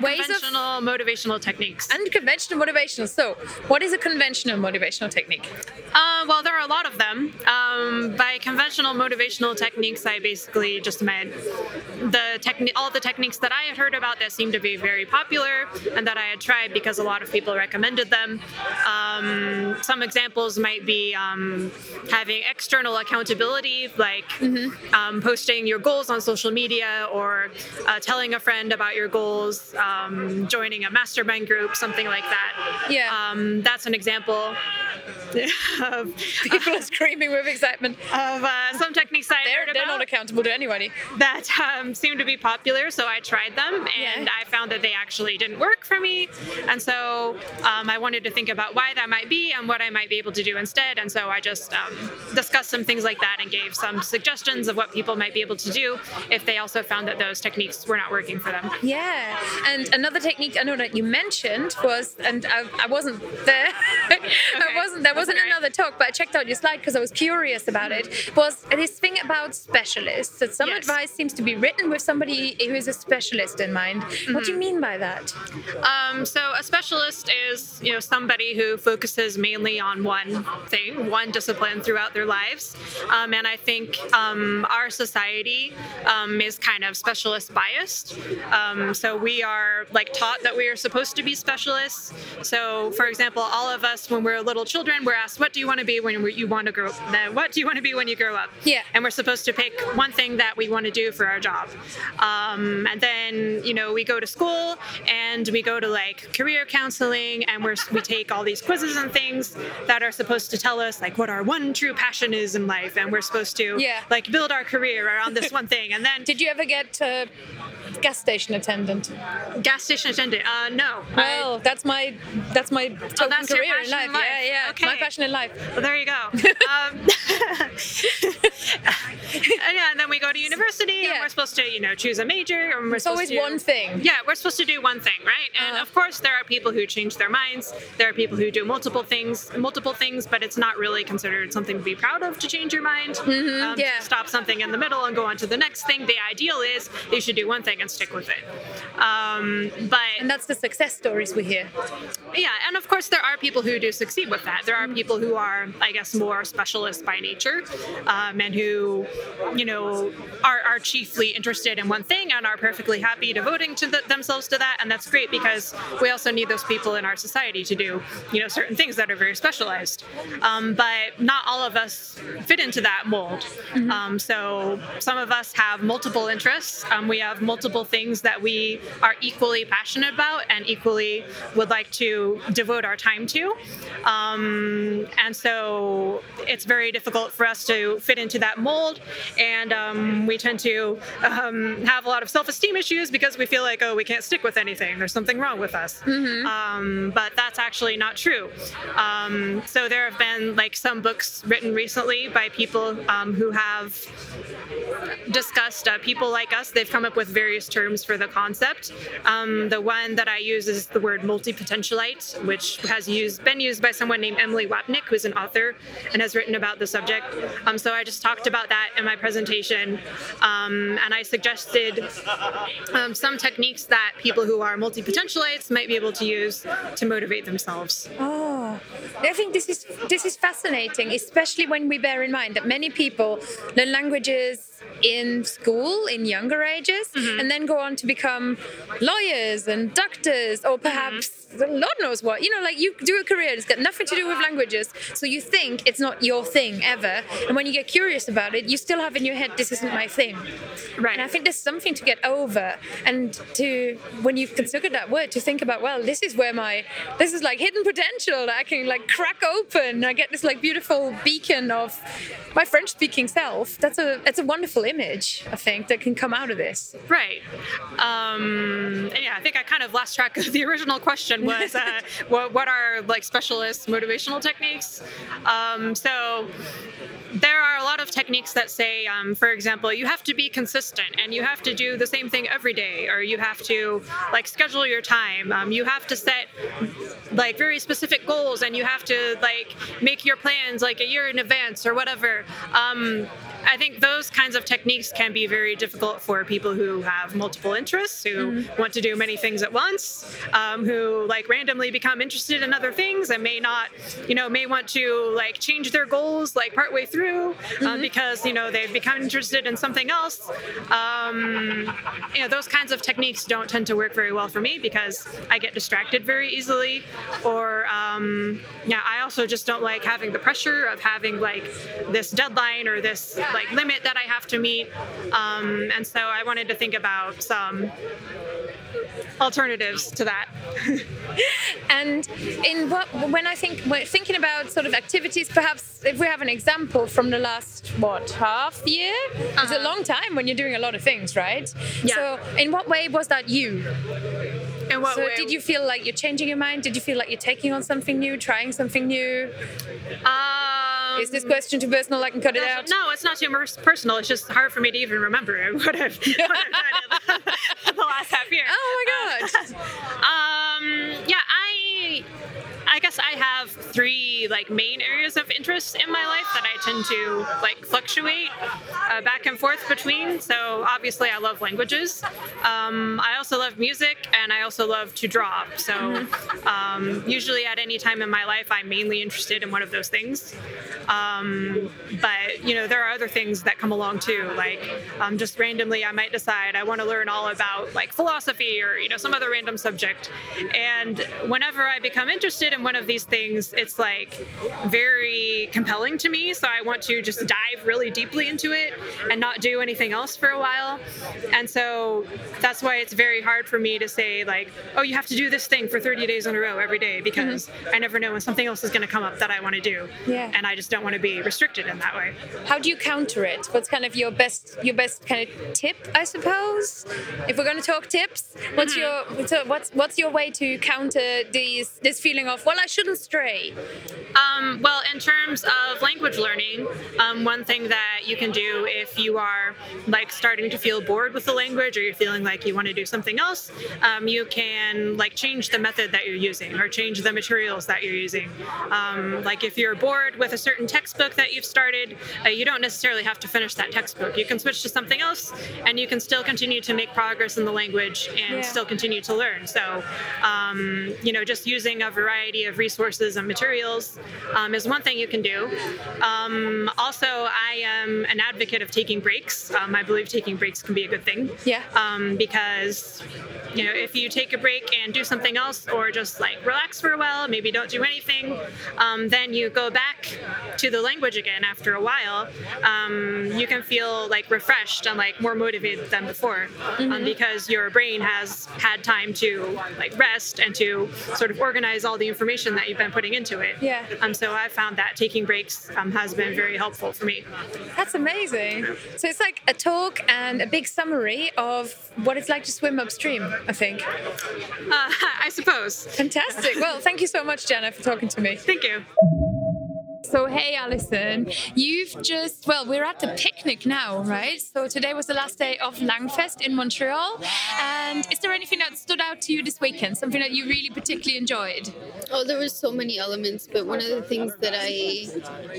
ways of Unconventional motivational techniques. unconventional motivational. So what is a conventional motivational technique? Uh, well, there are a lot of them. Um, by conventional motivational techniques, I basically just meant the techni- all the techniques that I had heard about that seemed to be very popular and that I had tried because a lot of people recommended them. Um, some examples might be um, having external accountability, like um, posting your goals on social media or uh, telling a friend about your goals, um, joining a mastermind group, something like that. Yeah. Um, that's an example of, People are screaming with excitement. of uh, some techniques I They're, they're not accountable to anybody. that um, seemed to be popular, so I tried them and Yeah. I found that they actually didn't work for me. And so um, I wanted to think about why that might be and what I might be able to do instead. And so I just um, discussed some things like that and gave some suggestions of what people might be able to do if they also found that those techniques were not working for them. Yeah, and another technique I know that you mentioned was, and I, I wasn't there. I wasn't. There wasn't another talk, but I checked out your slide because I was curious about it. Was this thing about specialists? That some Yes. advice seems to be written with somebody who is a specialist in mind. What do you Mm-hmm. mean by that? Um, so a specialist is, you know, somebody who focuses mainly on one thing, one discipline throughout their lives. Um, and I think um, our society um, is kind of specialist biased. Um, so we are like taught that we are supposed to be specialists. So, for example, all of us, when we're little children, we're asked, "What do you want to be when you want to grow? Then what do you want to be when you grow up?" Yeah. And we're supposed to pick one thing that we want to do for our job. Um, and then, you know, we go to school and we go to like career counseling and we're, we take all these quizzes and things that are supposed to tell us like what our one true passion is in life. And we're supposed to Yeah. like build our career around this one thing. And then Did you ever get uh, gas station attendant? gas station attendant. Uh, no. I- Well, that's my that's my Oh, that's your career in passion life. in life. Yeah, yeah. it's My passion in life. Well, there you go. um, and yeah, and then we go to university, Yeah. and we're supposed to, you know, choose a major. And we're It's always to, one thing. Yeah, we're supposed to do one thing, right? And Uh-huh. of course, there are people who change their minds. There are people who do multiple things, multiple things, but it's not really considered something to be proud of to change your mind. um, Mm-hmm. yeah. To stop something in the middle and go on to the next thing. The ideal is you should do one thing and stick with it. Um, but And that's the success stories we hear. yeah, and of course there are people who do succeed with that. There are people who are, I guess, more specialists by nature, um, and who, you know, are, are chiefly interested in one thing and are perfectly happy devoting to the, themselves to that, and that's great because we also need those people in our society to do, you know, certain things that are very specialized. Um, but not all of us fit into that mold. Um, so some of us have multiple interests. Um, we have multiple things that we are equally passionate about and equally would like to devote our time to. Um, and so it's very difficult for us to fit into that mold. And um, we tend to um, have a lot of self esteem issues because we feel like, oh, we can't stick with anything. There's something wrong with us. Um, but that's actually not true. Um, so there have been like some books written recently by people um, who have discussed uh, people like us. They've come up with various terms for the concept. Um, the one that I use is the word multi-potentialite, which has used been used by someone named Emily Wapnick, who's an author and has written about the subject. Um, so I just talked about that in my presentation, um, and I suggested um, some techniques that people who are multi-potentialites might be able to use to motivate themselves. Oh, I think this is this is fascinating, especially when we bear in mind that many people learn languages in school in younger ages Mm-hmm. and then go on to become lawyers and doctors or perhaps Mm-hmm. Lord knows what. You know, like you do a career that's got nothing to do with languages, so you think it's not your thing ever. And when you get curious about it, you still have in your head, this isn't my thing. Right. And I think there's something to get over and to, when you consider that word, to think about, well, this is where my, this is like hidden potential I can like crack open. I get this like beautiful beacon of my French speaking self. That's a, that's a wonderful image, I think, that can come out of this. Right. Um, and yeah, I think I kind of lost track of the original question was uh, what, what are like specialist motivational techniques? Um, so there are a lot of techniques that say, um, for example, you have to be consistent and you have to do the same thing every day, or you have to like schedule your time. Um, you have to set like very specific goals and you have to like make your plans like a year in advance or whatever. Um, I think those kinds of techniques can be very difficult for people who have multiple interests, who want to do many things at once, um, who like randomly become interested in other things and may not, you know, may want to like change their goals like partway through um, because you know they've become interested in something else. Um, you know, those kinds of techniques don't tend to work very well for me because I get distracted very easily, or um, yeah, I also just don't like having the pressure of having like this deadline or this like limit that I have to meet. Um, and so I wanted to think about some alternatives to that. And in what, when I think, when thinking about sort of activities, perhaps if we have an example from the last, what, half year? It's a uh-huh. long time when you're doing a lot of things, right? Yeah. So, in what way was that you? In what so, way? did you feel like you're changing your mind? Did you feel like you're taking on something new, trying something new? Uh, Um, Is this question too personal? I can cut it out. No, it's not too personal. It's just hard for me to even remember what I've, what I've done in the last half year. Oh my god! Um, yeah, I I guess I have three like main areas of interest in my life that I tend to like fluctuate uh, back and forth between. So obviously, I love languages. Um, I also love music, and I also love to draw. So um, usually, at any time in my life, I'm mainly interested in one of those things. Um, but you know, there are other things that come along too. Like um, just randomly, I might decide I want to learn all about like philosophy or you know some other random subject. And whenever I become interested in one of these things, it's like very compelling to me. So I want to just dive really deeply into it and not do anything else for a while. And so that's why it's very hard for me to say like, oh, you have to do this thing for 30 days in a row every day because I never know when something else is going to come up that I want to do. Yeah. And I just don't want to be restricted in that way. How do you counter it? What's kind of your best your best kind of tip, I suppose? If we're going to talk tips, what's Mm-hmm. your what's what's your way to counter these this feeling of well I shouldn't stray? Um, well, in terms of language learning, um, one thing that you can do if you are like starting to feel bored with the language or you're feeling like you want to do something else, um, you can like change the method that you're using or change the materials that you're using. Um, like if you're bored with a certain textbook that you've started, uh, you don't necessarily have to finish that textbook. You can switch to something else, and you can still continue to make progress in the language and Yeah. still continue to learn. So, um, you know, just using a variety of resources and materials um, is one thing you can do. Um, also, I am an advocate of taking breaks. Um, I believe taking breaks can be a good thing. Yeah. Um, because you know, if you take a break and do something else, or just like relax for a while, maybe don't do anything, um, then you go back to the language again after a while. Um, you can feel like refreshed and like more motivated than before, um, because your brain has had time to like rest and to sort of organize all the information that you've been putting into it. Yeah. Um, so I found that taking breaks um, has been very helpful for me. That's amazing. So it's like a talk and a big summary of what it's like to swim upstream, I think. Uh, I suppose. Fantastic. Well, thank you so much, Jenna, for talking to me. Thank you. So, hey, Alison, you've just, well, we're at the picnic now, right? So, today was the last day of Langfest in Montreal. And is there anything that stood out to you this weekend? Something that you really particularly enjoyed? Oh, there was so many elements, but one of the things that I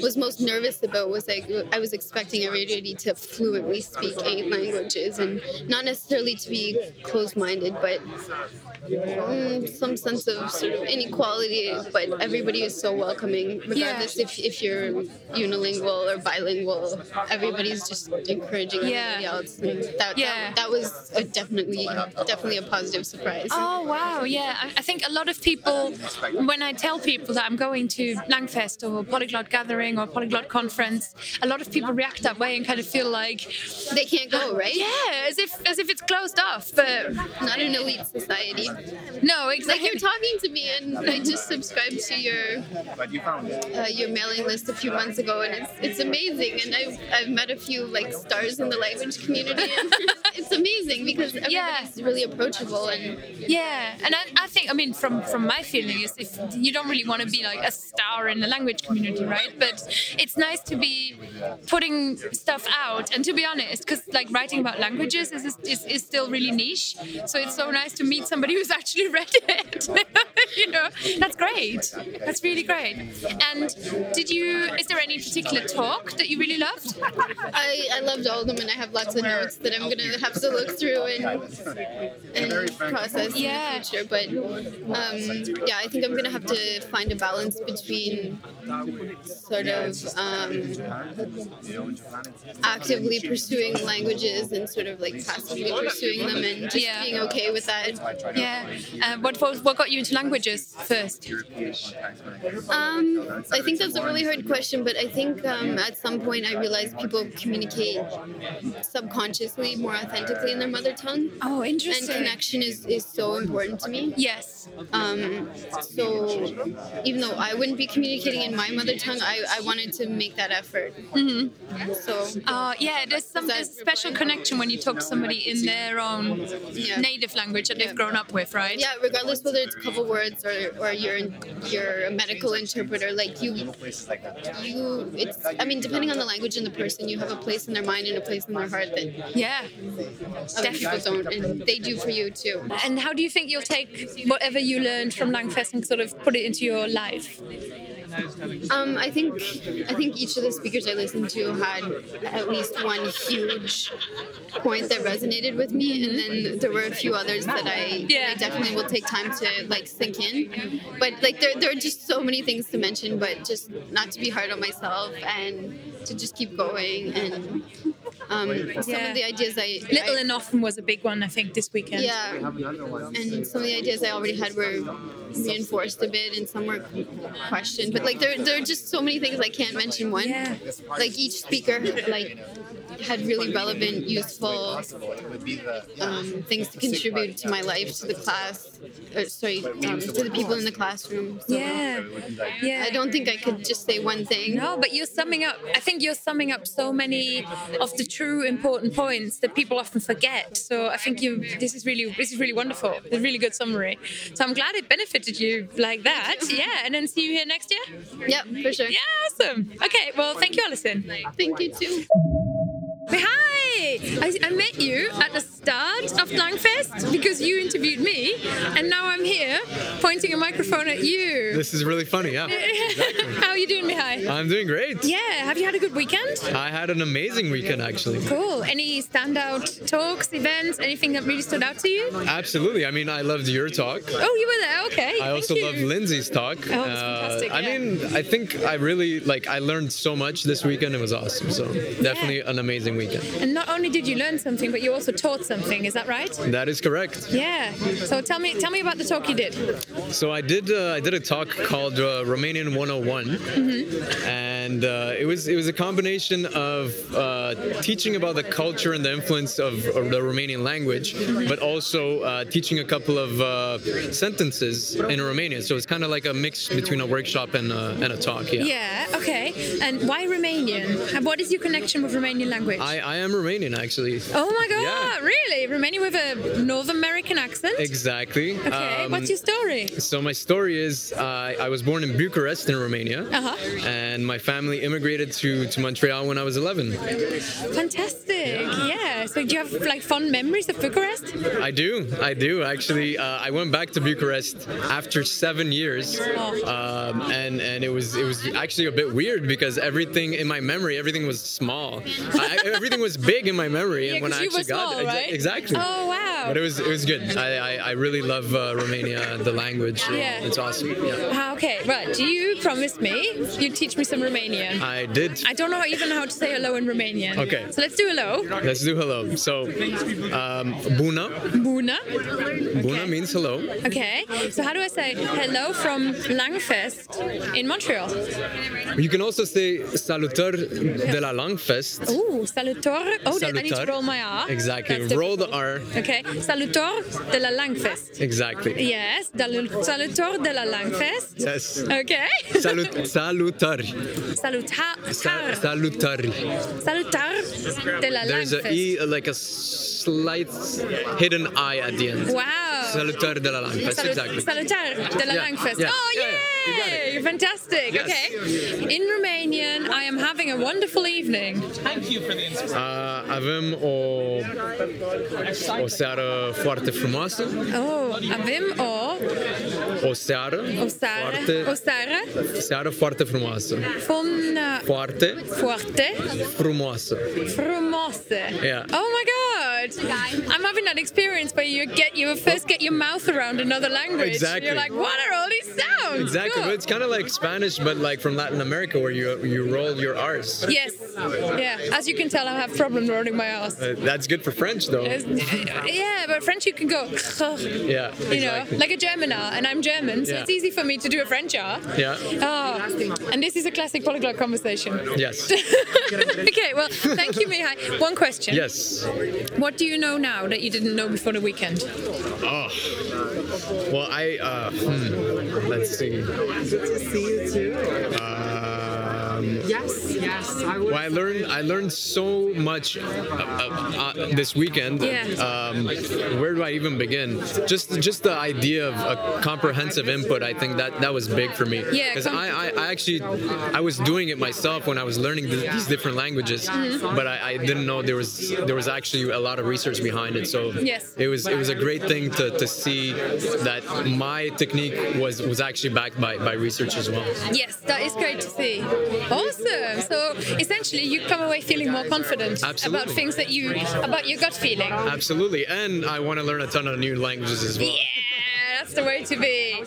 was most nervous about was like I was expecting everybody to fluently speak eight languages and not necessarily to be closed-minded, but mm, some sense of sort of inequality. But everybody was so welcoming, regardless if if you're unilingual or bilingual, everybody's just encouraging Yeah. everybody else. And that, Yeah. that, that was a definitely definitely a positive surprise. Oh wow, yeah. I, I think a lot of people, when I tell people that I'm going to Langfest or Polyglot Gathering or Polyglot Conference, a lot of people react that way and kind of feel like they can't go, right? Yeah, as if as if it's closed off. But Not an elite society. no, Like exactly. you're talking to me, and I just subscribed to your uh, your mailing list a few months ago, and it's it's amazing. And I've I've met a few like stars in the language community, and it's amazing because everybody's really approachable and Yeah, and I, I think I mean from from my feeling is if you don't really want to be like a star in the language community, right? But it's nice to be putting stuff out, and to be honest, because like writing about languages is, is is still really niche. So it's so nice to meet somebody who's actually read it. you know, that's great. That's really great. And did you? Is there any particular talk that you really loved? I, I loved all of them, and I have lots of notes that I'm gonna have to look through and and process Yeah. in the future. But um, yeah, I think I'm gonna have to find a balance between sort of um, actively pursuing languages and sort of like passively pursuing them, and just Yeah. being okay with that. Yeah. What, what what got you into languages first? Um, I think that's a really hard question, but I think um, at some point I realized people communicate subconsciously more authentically in their mother tongue. Oh, interesting. And connection is, is so important to me. Yes. Um, so even though I wouldn't be communicating in my mother tongue, I, I wanted to make that effort. Mm-hmm. So Uh, yeah, there's some there's a special connection when you talk to somebody in their own Yeah. native language that they've grown up with, right? yeah, regardless whether it's a couple words or, or you're you're a medical interpreter, like you you it's I mean depending on the language and the person, you have a place in their mind and a place in their heart that Yeah. other people don't, and they do for you too. And how do you think you'll take whatever you learned from Langfest and sort of put it into your life? Um, I think I think each of the speakers I listened to had at least one huge point that resonated with me, and then there were a few others that I, Yeah. I definitely will take time to like sink in. But like there, there are just so many things to mention, but just not to be hard on myself and to just keep going. And um, some Yeah. of the ideas I Little I, and often was a big one, I think, this weekend. yeah, and some of the ideas I already had were reinforced a bit, and some were questioned. But like there, there are just so many things I can't mention one. Yeah. Like each speaker, like had really relevant, useful um, things to contribute to my life, to the class. Or, sorry, um, to the people in the classroom. So Yeah. Yeah. I don't think I could just say one thing. No, but you're summing up. I think you're summing up so many of the true important points that people often forget. So I think you. This is really. This is really wonderful. It's a really good summary. So I'm glad it benefited you like that. Yeah, and then see you here next year. Yep, for sure. Yeah, awesome. Okay, well, thank you, Alison. Thank you too. Hi! I, I met you at the start of Langfest because you interviewed me, and now I'm here pointing a microphone at you. This is really funny, yeah. How are you doing, Mihai? I'm doing great. Yeah, have you had a good weekend? I had an amazing weekend actually. Cool. Any standout talks, events, anything that really stood out to you? Absolutely. I mean, I loved your talk. Oh, you were there. Okay. I also you. loved Lindsay's talk. Uh, Oh, was fantastic, I mean, I think I really like. I learned so much this weekend. It was awesome. So definitely an amazing weekend. And not only did you learn something, but you also taught something. Is that right? That is correct. Yeah. So tell me, tell me about the talk you did. So I did. Uh, I did a talk called uh, Romanian 101, Mm-hmm. and uh, it was it was a combination of uh, teaching about the culture and the influence of, of the Romanian language, but also uh, teaching a couple of uh, sentences in Romanian. So it's kind of like a mix between a workshop and uh, and a talk. Yeah. Yeah. Okay. And why Romanian? What is your connection with Romanian language? I, I am Romanian actually. Oh my god! Yeah. Really? Romanian with a North American accent? Exactly. Okay. Um, What's your story? So my story is uh, I was born in Bucharest in Romania, Uh-huh. and my family immigrated to, to Montreal when I was 11. Fantastic. Yeah. So do you have like fond memories of Bucharest? I do, I do actually. Uh, I went back to Bucharest after seven years, um, and and it was it was actually a bit weird because everything in my memory, everything was small. I, everything was big in my memory, Yeah, and when I actually got small, right? exactly. Oh wow. But it was it was good. I I, I really love uh, Romania, the language. Yeah. It's awesome. Yeah. Ah, okay, right. Do you promised me you'd teach me some Romanian. I did. I don't know even how to say hello in Romanian. Okay. So let's do hello. Let's do hello. So, um, bună. Bună. Bună means hello. Okay. So how do I say hello from Langfest in Montreal? You can also say salutări de la Langfest. Ooh, salutor. Oh, I need to roll my R. Exactly. That's Roll the. R. Okay. Salutor de la Langfest. Exactly. Yes. Salutor de la Langfest. Yes. Okay. Salut. Salutar. Sa- salutări. Salutar de la There's a Langfest. e like a slight hidden I at the end. Wow. Salutări de la Langfest. Salut- Exactly. Salutar de la Yeah, Langfest. yeah, Oh, yeah, you got yay! Fantastic. Yes. Okay. In Romanian, I am having a wonderful evening. Thank you for the inspiration. Uh, avem o, o seară foarte frumoasă. Oh, avem o, O seară o seară, foarte, o seară seară foarte frumoasă. fun, Foarte foarte frumoasă. frumoasă. Yeah. Oh my god! I'm having that experience where you get you first get your mouth around another language. Exactly. You're like, what are all these sounds? Exactly. Cool. But it's kind of like Spanish, but like from Latin America, where you you roll your R's. Yes. Yeah. As you can tell, I have problems rolling my R's. Uh, that's good for French, though. Yeah, but French you can go. Yeah. You know, Exactly. like a German R, and I'm German, so Yeah. it's easy for me to do a French R. Yeah. Oh, and this is a classic polyglot conversation. Yes. okay, well, thank you, Mihai. One question. Yes. What do you know now that you didn't know before the weekend? Oh. Well, I. Uh, hmm, let's see. Um, Yes, yes, I would. Well, I learned I learned so much uh, uh, uh, this weekend. Yeah. Um, where do I even begin? Just just the idea of a comprehensive input. I think that that was big for me. Yeah, Because com- I, I, I actually I was doing it myself when I was learning th- these different languages, Mhm. but I, I didn't know there was there was actually a lot of research behind it. So Yes. it was it was a great thing to, to see that my technique was was actually backed by, by research as well. Yes, that is great to see. Awesome. So essentially, you come away feeling more confident Absolutely. about things that you about your gut feeling. Absolutely, and I want to learn a ton of new languages as well. Yeah, that's the way to be.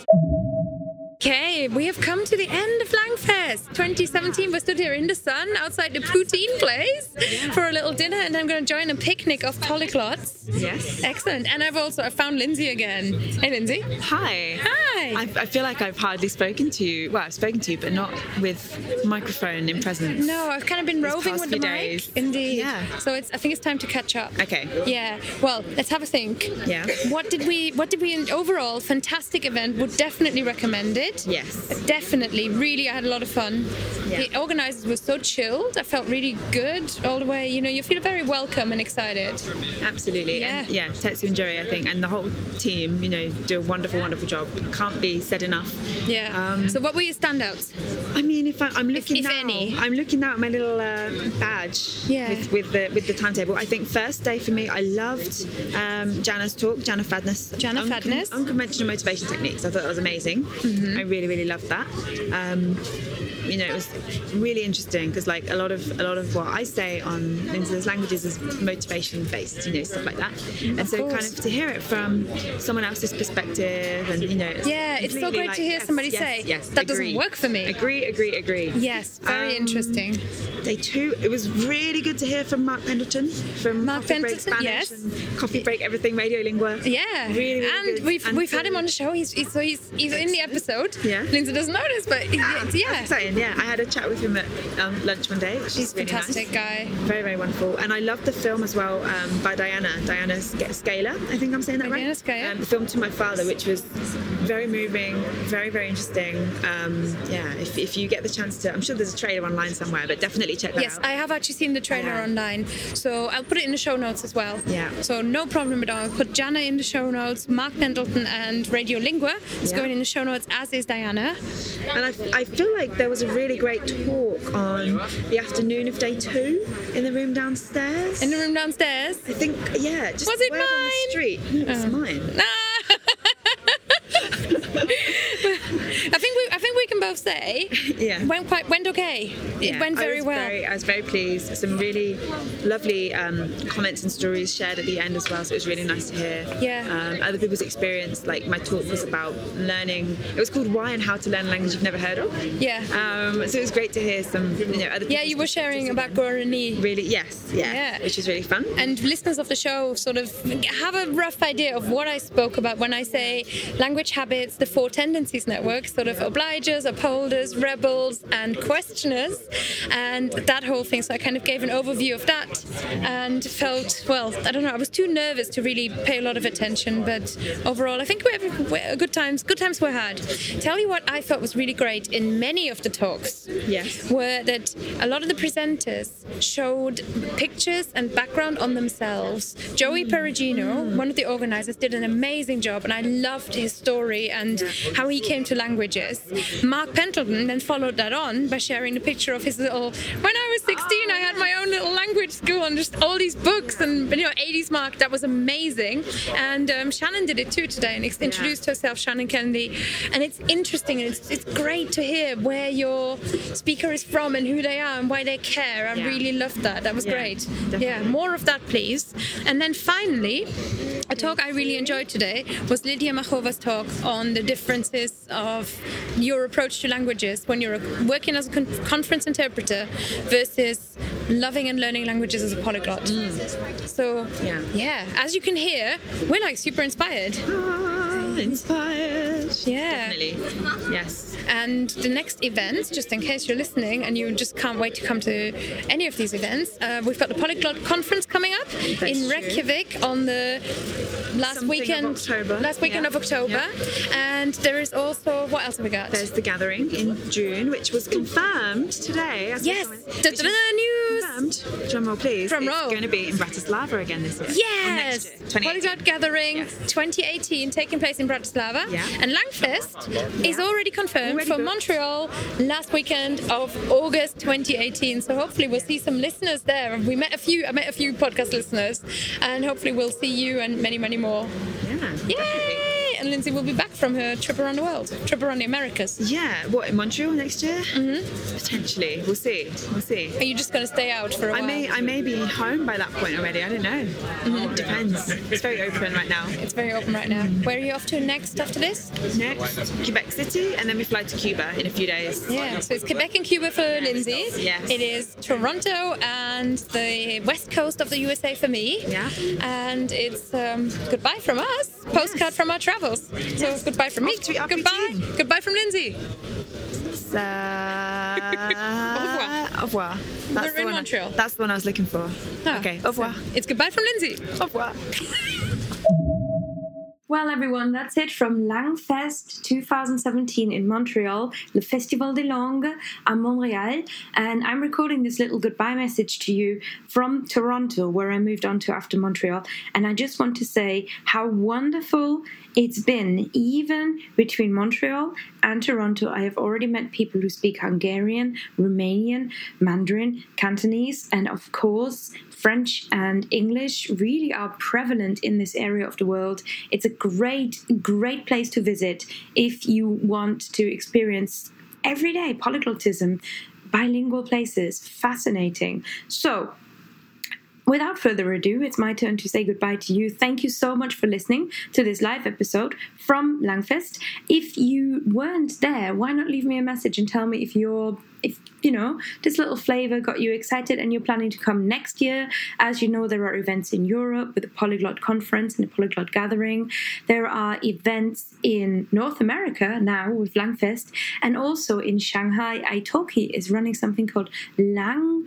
Okay, we have come to the end of Langfest 2017. We're stood here in the sun outside the poutine place for a little dinner, and I'm going to join a picnic of polyglots. Yes. Excellent. And I've also I found Lindsay again. Hey, Lindsay. Hi. Hi. I, I feel like I've hardly spoken to you. Well, I've spoken to you, but not with microphone in presence. No, I've kind of been roving with the few mic. days. Indeed. Yeah. So it's. I think it's time to catch up. Okay. Yeah. Well, let's have a think. Yeah. What did we? What did we? Overall, fantastic event. Would definitely recommend it. Yes. Definitely. Really, I had a lot of fun. Yeah. The organizers were so chilled. I felt really good all the way. You know, you feel very welcome and excited. Absolutely. Yeah. And yeah, Tetsu and Jerry, I think, and the whole team, you know, do a wonderful, wonderful job. Can't be said enough. Yeah. Um, so, what were your standouts? I mean, if I, I'm looking if now, any. I'm looking now at my little uh, badge Yeah. with, with the with the timetable. I think first day for me, I loved um, Jana's talk, Jana Fadness. Jana Uncon- Fadness. Unconventional motivation techniques. I thought that was amazing. Mm-hmm. I really, really loved that. Um, you know, it was really interesting because, like, a lot of a lot of what I say on Lindsay's languages is motivation based, you know, stuff like that. And so, kind of to hear it from someone else's perspective, and you know, Yeah, it's so great like, to hear yes, somebody yes, say yes, that doesn't work for me. Agree, agree, agree. Yes, very Um, interesting. Day two, it was really good to hear from Mark Pentleton from Mark Coffee Break Spanish yes. and Coffee Break Everything Radio Lingua. Yeah, Really, really and good. we've And we've had him on the show. He's, he's so he's he's in the episode. Yeah. Lindsay doesn't notice, but he's, That's yeah, exciting. Yeah, I had a chat with him at um, lunch one day. Which he's is really fantastic nice. guy. Very, very wonderful. And I loved the film as well um, by Diana, Diana Sc- Scaler. I think I'm saying that Diana right. Diana Scaler. Um, the film To My Father, which was very moving, very, very interesting. Um, yeah, if, if you get the chance to, I'm sure there's a trailer online somewhere, but definitely check that Yes, out. I have actually seen the trailer Yeah. online, so I'll put it in the show notes as well. Yeah. So no problem at all. I'll put Jana in the show notes. Mark Pentleton and Radio Lingua is Yeah. going in the show notes, as is Diana. And I, I feel like there was a really great talk on the afternoon of day two in the room downstairs. In the room downstairs. I think, yeah, just Was it word on the mine? street. No, it's Oh. mine. I think we I think we can both say Yeah. went quite went okay. It Yeah, went very was well. Very, I was very pleased. Some really lovely um, comments and stories shared at the end as well. So it was really nice to hear. Yeah. Um, other people's experience. Like my talk was about learning. It was called "Why and How to Learn a Language You've Never Heard of." Yeah. Um, so it was great to hear some, you know, other. Yeah, you were sharing about Guarani. Really, yes, yeah, Yeah. which was really fun. And listeners of the show sort of have a rough idea of what I spoke about when I say language habits, the four tendencies network, sort of upholders, rebels, and questioners, and that whole thing. So I kind of gave an overview of that and felt, well, I don't know, I was too nervous to really pay a lot of attention, but overall, I think we have we- uh, good times. Good times were had. Tell you what I thought was really great in many of the talks Yes. were that a lot of the presenters showed pictures and background on themselves. Joey mm. Perugino, mm. one of the organizers, did an amazing job, and I loved his story and how he came to languages. Mark Pentleton then followed that on by sharing a picture of his little. When I was 16, I had my own little language school and just all these books and you know 80s Mark. That was amazing. And um, Shannon did it too today and introduced herself, Shannon Kennedy. And it's interesting and it's, it's great to hear where your speaker is from and who they are and why they care. I Yeah. really loved that. That was Yeah, great. definitely. Yeah, more of that, please. And then finally, a talk I really enjoyed today was Lydia Machova's talk on the differences of your approach to languages when you're working as a con- conference interpreter versus loving and learning languages as a polyglot. Mm. So, Yeah. yeah, as you can hear, we're like super inspired. Inspired. Yeah. Definitely. Yes. And the next event, just in case you're listening and you just can't wait to come to any of these events, uh, we've got the Polyglot Conference coming up in true. Reykjavik on the last Something of weekend, October. last weekend Yeah. of October. And there is also what else have we got? There's the gathering in June, which was confirmed today. as yes, comment, da, which da, da, is news. Confirmed. Drum roll, please. Drum it's going to be in Bratislava again this year. Yes, year, Polyglot Gathering Yes. 2018 taking place in Bratislava. Yeah. And Langfest is already confirmed Already for booked. Montreal last weekend of August 2018. So hopefully we'll see some listeners there. We met a few. I met a few podcast listeners, and hopefully we'll see you and many, many more. Yeah. Yay! And Lindsay will be back from her trip around the world, trip around the Americas. Yeah. What in Montreal next year? Mm-hmm. Potentially. We'll see. We'll see. Are you just going to stay out for a I while? I may I may be home by that point already. I don't know. It depends. It's very open right now. It's very open right now. Where are you off to next after this? Next, Quebec City, and then we fly to Cuba in a few days. Yeah, so it's Quebec and Cuba for Lindsay. Yes. It is Toronto and the west coast of the USA for me. Yeah. And it's um, goodbye from us. Postcard from our travels. So goodbye from me. Off to- goodbye. Goodbye from Lindsay. So, au revoir. Au revoir. That's We're in one I- Montreal. that's the one I was looking for. Ah, okay, au revoir. so It's goodbye from Lindsay. Au revoir. Well, everyone, that's it from Langfest 2017 in Montreal, Le Festival des Langues à Montréal. And I'm recording this little goodbye message to you from Toronto, where I moved on to after Montreal. And I just want to say how wonderful it's been, even between Montreal and Toronto. I have already met people who speak Hungarian, Romanian, Mandarin, Cantonese, and of course, French and English really are prevalent in this area of the world. It's a great, great place to visit if you want to experience everyday polyglotism, bilingual places. Fascinating. So, Without further ado, it's my turn to say goodbye to you. Thank you so much for listening to this live episode from Langfest. If you weren't there, why not leave me a message and tell me if you're if you know this little flavor got you excited and you're planning to come next year. As you know, there are events in Europe with the Polyglot Conference and the Polyglot Gathering. There are events in North America now with Langfest, and also in Shanghai. Italki is running something called Lang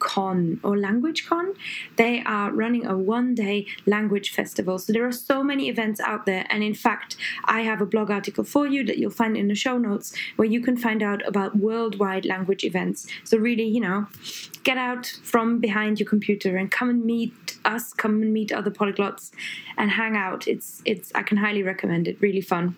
Con or Language Con. They are running a one day language festival. So there are so many events out there. And in fact, I have a blog article for you that you'll find in the show notes where you can find out about worldwide language events. So really, you know, get out from behind your computer and come and meet us, come and meet other polyglots and hang out. It's it's I can highly recommend it. Really fun.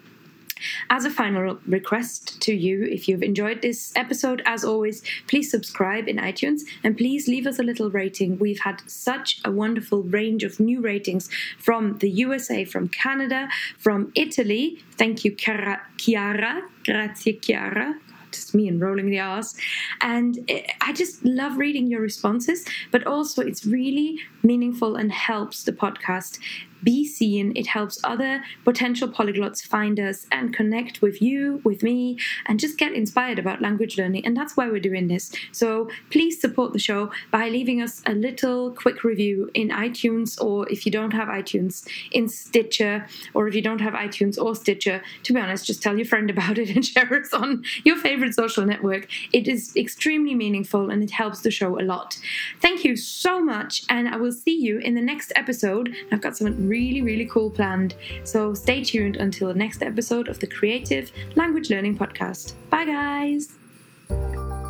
As a final request to you, if you've enjoyed this episode, as always, please subscribe in iTunes and please leave us a little rating. We've had such a wonderful range of new ratings from the USA, from Canada, from Italy. Thank you, Chiara. Grazie, Chiara. just me and rolling the R's. And I just love reading your responses, but also it's really meaningful and helps the podcast be seen. It helps other potential polyglots find us and connect with you, with me, and just get inspired about language learning. And that's why we're doing this. So please support the show by leaving us a little quick review in iTunes, or if you don't have iTunes, in Stitcher, or if you don't have iTunes or Stitcher, to be honest, just tell your friend about it and share us on your favorite social network. It is extremely meaningful and it helps the show a lot. Thank you so much, and I will see you in the next episode. I've got some really, really cool planned. So stay tuned until the next episode of the Creative Language Learning Podcast. Bye, guys!